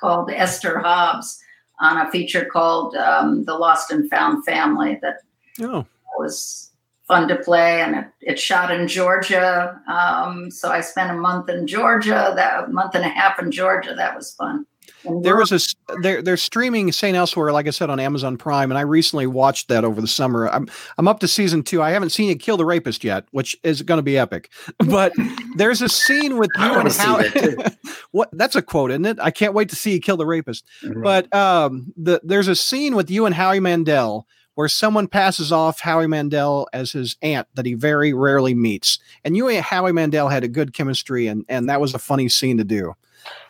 called Esther Hobbs on a feature called um, The Lost and Found Family that Oh, was fun to play and it, it shot in Georgia. Um, so I spent a month in Georgia, that month and a half in Georgia. That was fun. And there was a they're they're streaming Saint Elsewhere, like I said, on Amazon Prime, and I recently watched that over the summer. I'm I'm up to season two. I haven't seen you kill the rapist yet, which is going to be epic. [LAUGHS] But there's a scene with you wanna and see how. that [LAUGHS] what that's a quote, isn't it? I can't wait to see you kill the rapist. But um, the there's a scene with you and Howie Mandel where someone passes off Howie Mandel as his aunt that he very rarely meets, and you and Howie Mandel had a good chemistry, and and that was a funny scene to do.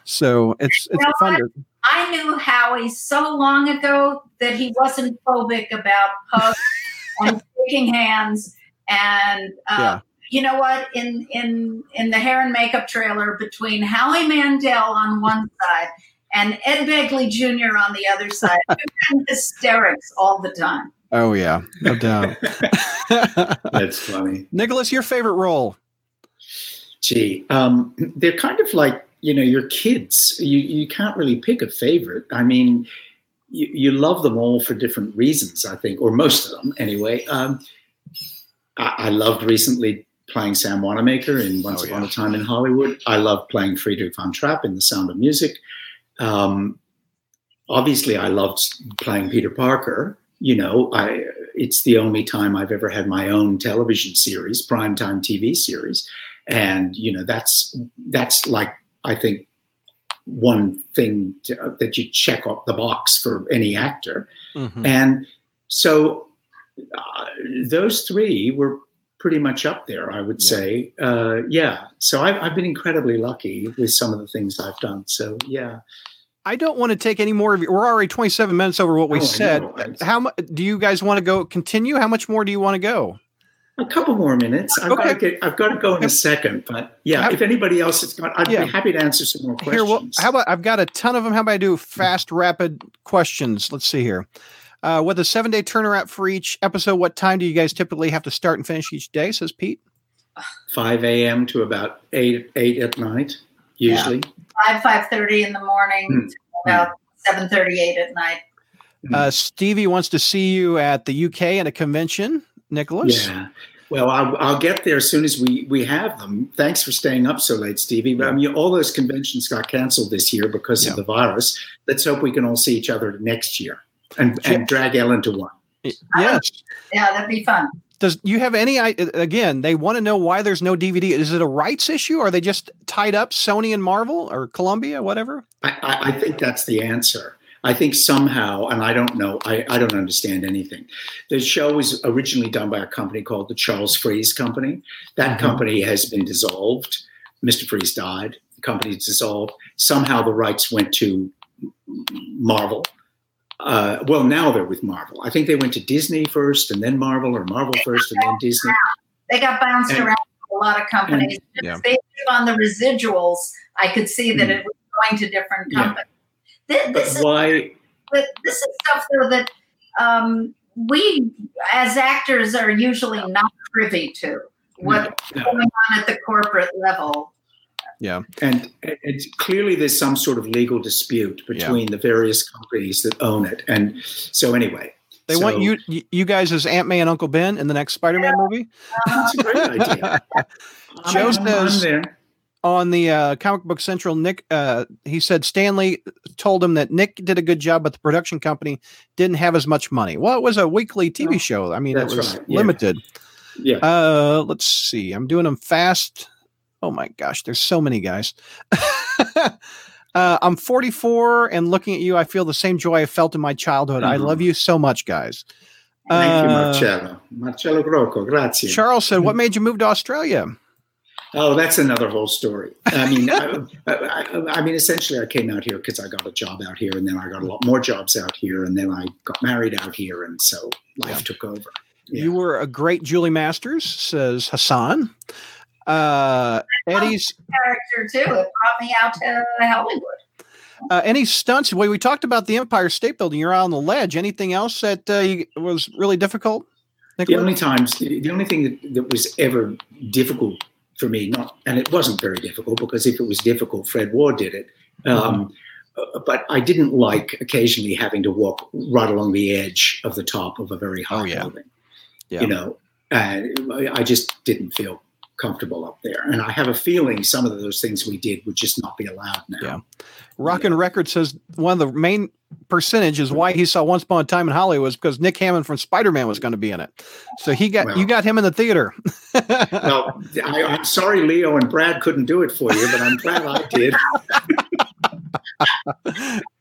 So it's it's know fun. To, I knew Howie so long ago that he wasn't phobic about hugs [LAUGHS] and shaking hands. And uh, Yeah. you know what? In in in the hair and makeup trailer, between Howie Mandel on one side and Ed Begley Jr. on the other side, [LAUGHS] hysterics all the time. Oh yeah, no doubt. [LAUGHS] That's funny. Nicholas, your favorite role? Gee, um, they're kind of like you know your kids. You you can't really pick a favorite. I mean, you, you love them all for different reasons. I think, or most of them anyway. Um, I, I loved recently playing Sam Wanamaker in Once Oh, Upon yeah. a Time in Hollywood. I love playing Friedrich von Trapp in The Sound of Music. Um, obviously, I loved playing Peter Parker. You know, I it's the only time I've ever had my own television series, primetime TV series, and you know that's that's like I think one thing to, that you check off the box for any actor. Mhm. And so uh, those three were pretty much up there, I would Yeah. say. Uh, yeah. So I've, I've been incredibly lucky with some of the things I've done. So yeah. I don't want to take any more of you. We're already 27 minutes over what we Oh, said. How much do you guys want to go continue? How much more do you want to go? A couple more minutes. I've got to Okay. get. I've got to go in a second, but yeah. How- if anybody else has got, I'd Yeah. be happy to answer some more questions. Here, well, how about I've got a ton of them. How about I do fast, rapid questions? Let's see here. Uh, with a seven day turnaround for each episode, what time do you guys typically have to start and finish each day? Says Pete. 5 a.m. to about eight eight at night, usually. Five five thirty in the morning, Hmm. to about seven thirty eight at night. Uh, Stevie wants to see you at the UK at a convention. Nicholas. Yeah. Well, I'll, I'll get there as soon as we, we have them. Thanks for staying up so late, Stevie. But I mean, all those conventions got canceled this year because Yeah. of the virus. Let's hope we can all see each other next year and, Yeah. and drag Ellen to one. Yes. Yeah, that'd be fun. Does you have any? Again, they want to know why there's no DVD. Is it a rights issue? Are they just tied up, Sony and Marvel or Columbia, whatever? I, I, I think that's the answer. I think somehow, and I don't know, I, I don't understand anything. The show was originally done by a company called the Charles Fries Company. That Mhm. company has been dissolved. Mr. Fries died. The company's dissolved. Somehow the rights went to Marvel. Uh, well, now they're with Marvel. I think they went to Disney first and then Marvel, or Marvel first and then Disney. They got bounced And- around a lot of companies. and- yeah. Based on the residuals, I could see that Hmm. it was going to different Yeah. companies. This, But this, is, why? this is stuff though that um, we, as actors, are usually not privy to. What's No, no. going on at the corporate level? And it's clearly there's some sort of legal dispute between the various companies that own it. And so anyway, They so- want you you guys as Aunt May and Uncle Ben in the next Spider-Man movie. That's a great [LAUGHS] idea. Joe says- On the uh, Comic Book Central, Nick uh, he said Stan Lee told him that Nick did a good job, but the production company didn't have as much money. Well, it was a weekly TV Oh, show. I mean, it that's was right, yeah. limited. Yeah. Uh, let's see. I'm doing them fast. Oh my gosh, there's so many guys. [LAUGHS] uh, I'm 44 and looking at you, I feel the same joy I felt in my childhood. I Mhm. love you so much, guys. Thank you, Uh, Marcello. Marcello Grocco, grazie. Charles said, "What made you move to Australia?" oh, that's another whole story. I mean, [LAUGHS] I, I, I, I mean, essentially, I came out here because I got a job out here, and then I got a lot more jobs out here, and then I got married out here, and so life took over. Yeah. You were a great Julie Masters, says Hassan. Uh, Eddie's Character too. It brought me out to Hollywood. uh, any stunts? Well, we talked about the Empire State Building. You're out on the ledge. Anything else that uh, you, was really difficult? the only times the only thing that, that was ever difficult for me not and it wasn't very difficult because if it was difficult Fred Waugh did it um, uh, but i didn't like occasionally having to walk right along the edge of the top of a very high Oh, yeah. building Yeah. you know and i just didn't feel comfortable up there and i have a feeling some of those things we did would just not be allowed now Yeah. Rock and Record says one of the main percentage is why he saw Once Upon a Time in Hollywood was because Nick Hammond from Spider Man was going to be in it. So he got Well. you got him in the theater. [LAUGHS] well I, i'm sorry leo and brad couldn't do it for you but i'm glad i did [LAUGHS]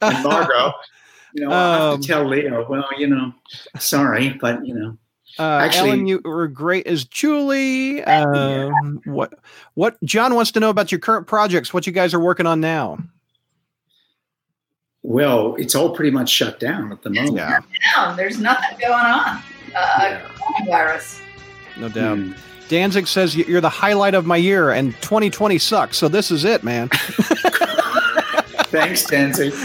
and Margot. You know, I have Um, to tell Leo, well, you know, sorry, but you know, Uh, Actually- Ellen, you were great as Julie. Um, what what John wants to know about your current projects? What you guys are working on now? well, it's all pretty much shut down at the moment. Yeah, Down. There's nothing going on. Uh, Yeah. coronavirus. no doubt. Hmm. Danzig says you're the highlight of my year, and 2020 sucks. So this is it, man. [LAUGHS] Thanks, Danzig. [LAUGHS]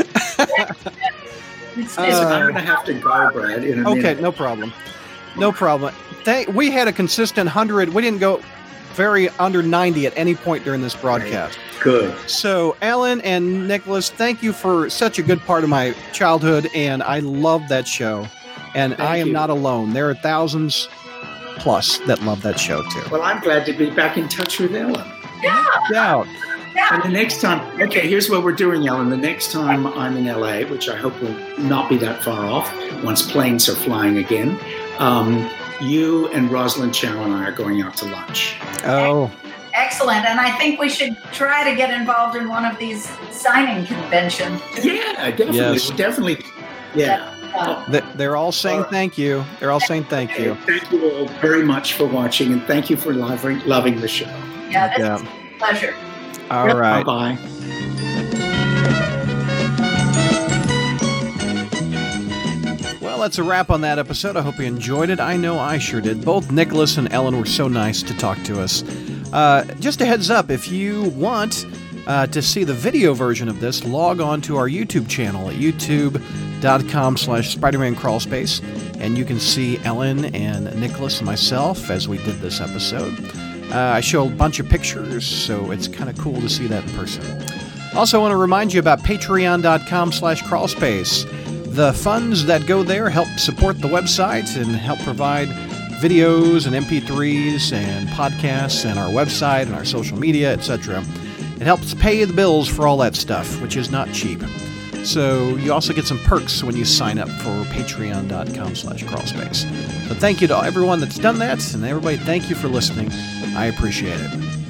It's- Uh, I'm going to have to go, Brad. In a Okay, minute. no problem. No problem. Thank, we had a consistent 100. We didn't go very under 90 at any point during this broadcast. Good. So, Ellen and Nicholas, thank you for such a good part of my childhood, and I love that show. And Thank I am you. not alone. There are thousands plus that love that show too. Well, I'm glad to be back in touch with Ellen. yeah, Yeah. And the next time, okay, here's what we're doing, Ellen. The next time I'm in LA, which I hope will not be that far off once planes are flying again, um, you and Rosalind Chao and I are going out to lunch. Oh, excellent. And I think we should try to get involved in one of these signing conventions. Yeah, definitely. Yes. Definitely. Yeah. Uh, they're all saying All right. thank you. They're all saying thank you. Thank you all very much for watching, and thank you for loving, loving the show. yeah, this Yeah. is a pleasure. All right. Bye bye. That's a wrap on that episode. I hope you enjoyed it. I know I sure did. Both Nicholas and Ellen were so nice to talk to us. Uh, just a heads up if you want uh, to see the video version of this, log on to our YouTube channel at youtube.com slash Spider-Man Crawlspace, and you can see Ellen and Nicholas and myself as we did this episode. Uh, I show a bunch of pictures, so it's kind of cool to see that in person. Also, I want to remind you about patreon.com slash crawlspace. The funds that go there help support the website and help provide videos and MP3s and podcasts and our website and our social media, etc. It helps pay the bills for all that stuff, which is not cheap. So you also get some perks when you sign up for patreon.com slash crawlspace. So thank you to everyone that's done that, and everybody, thank you for listening. I appreciate it.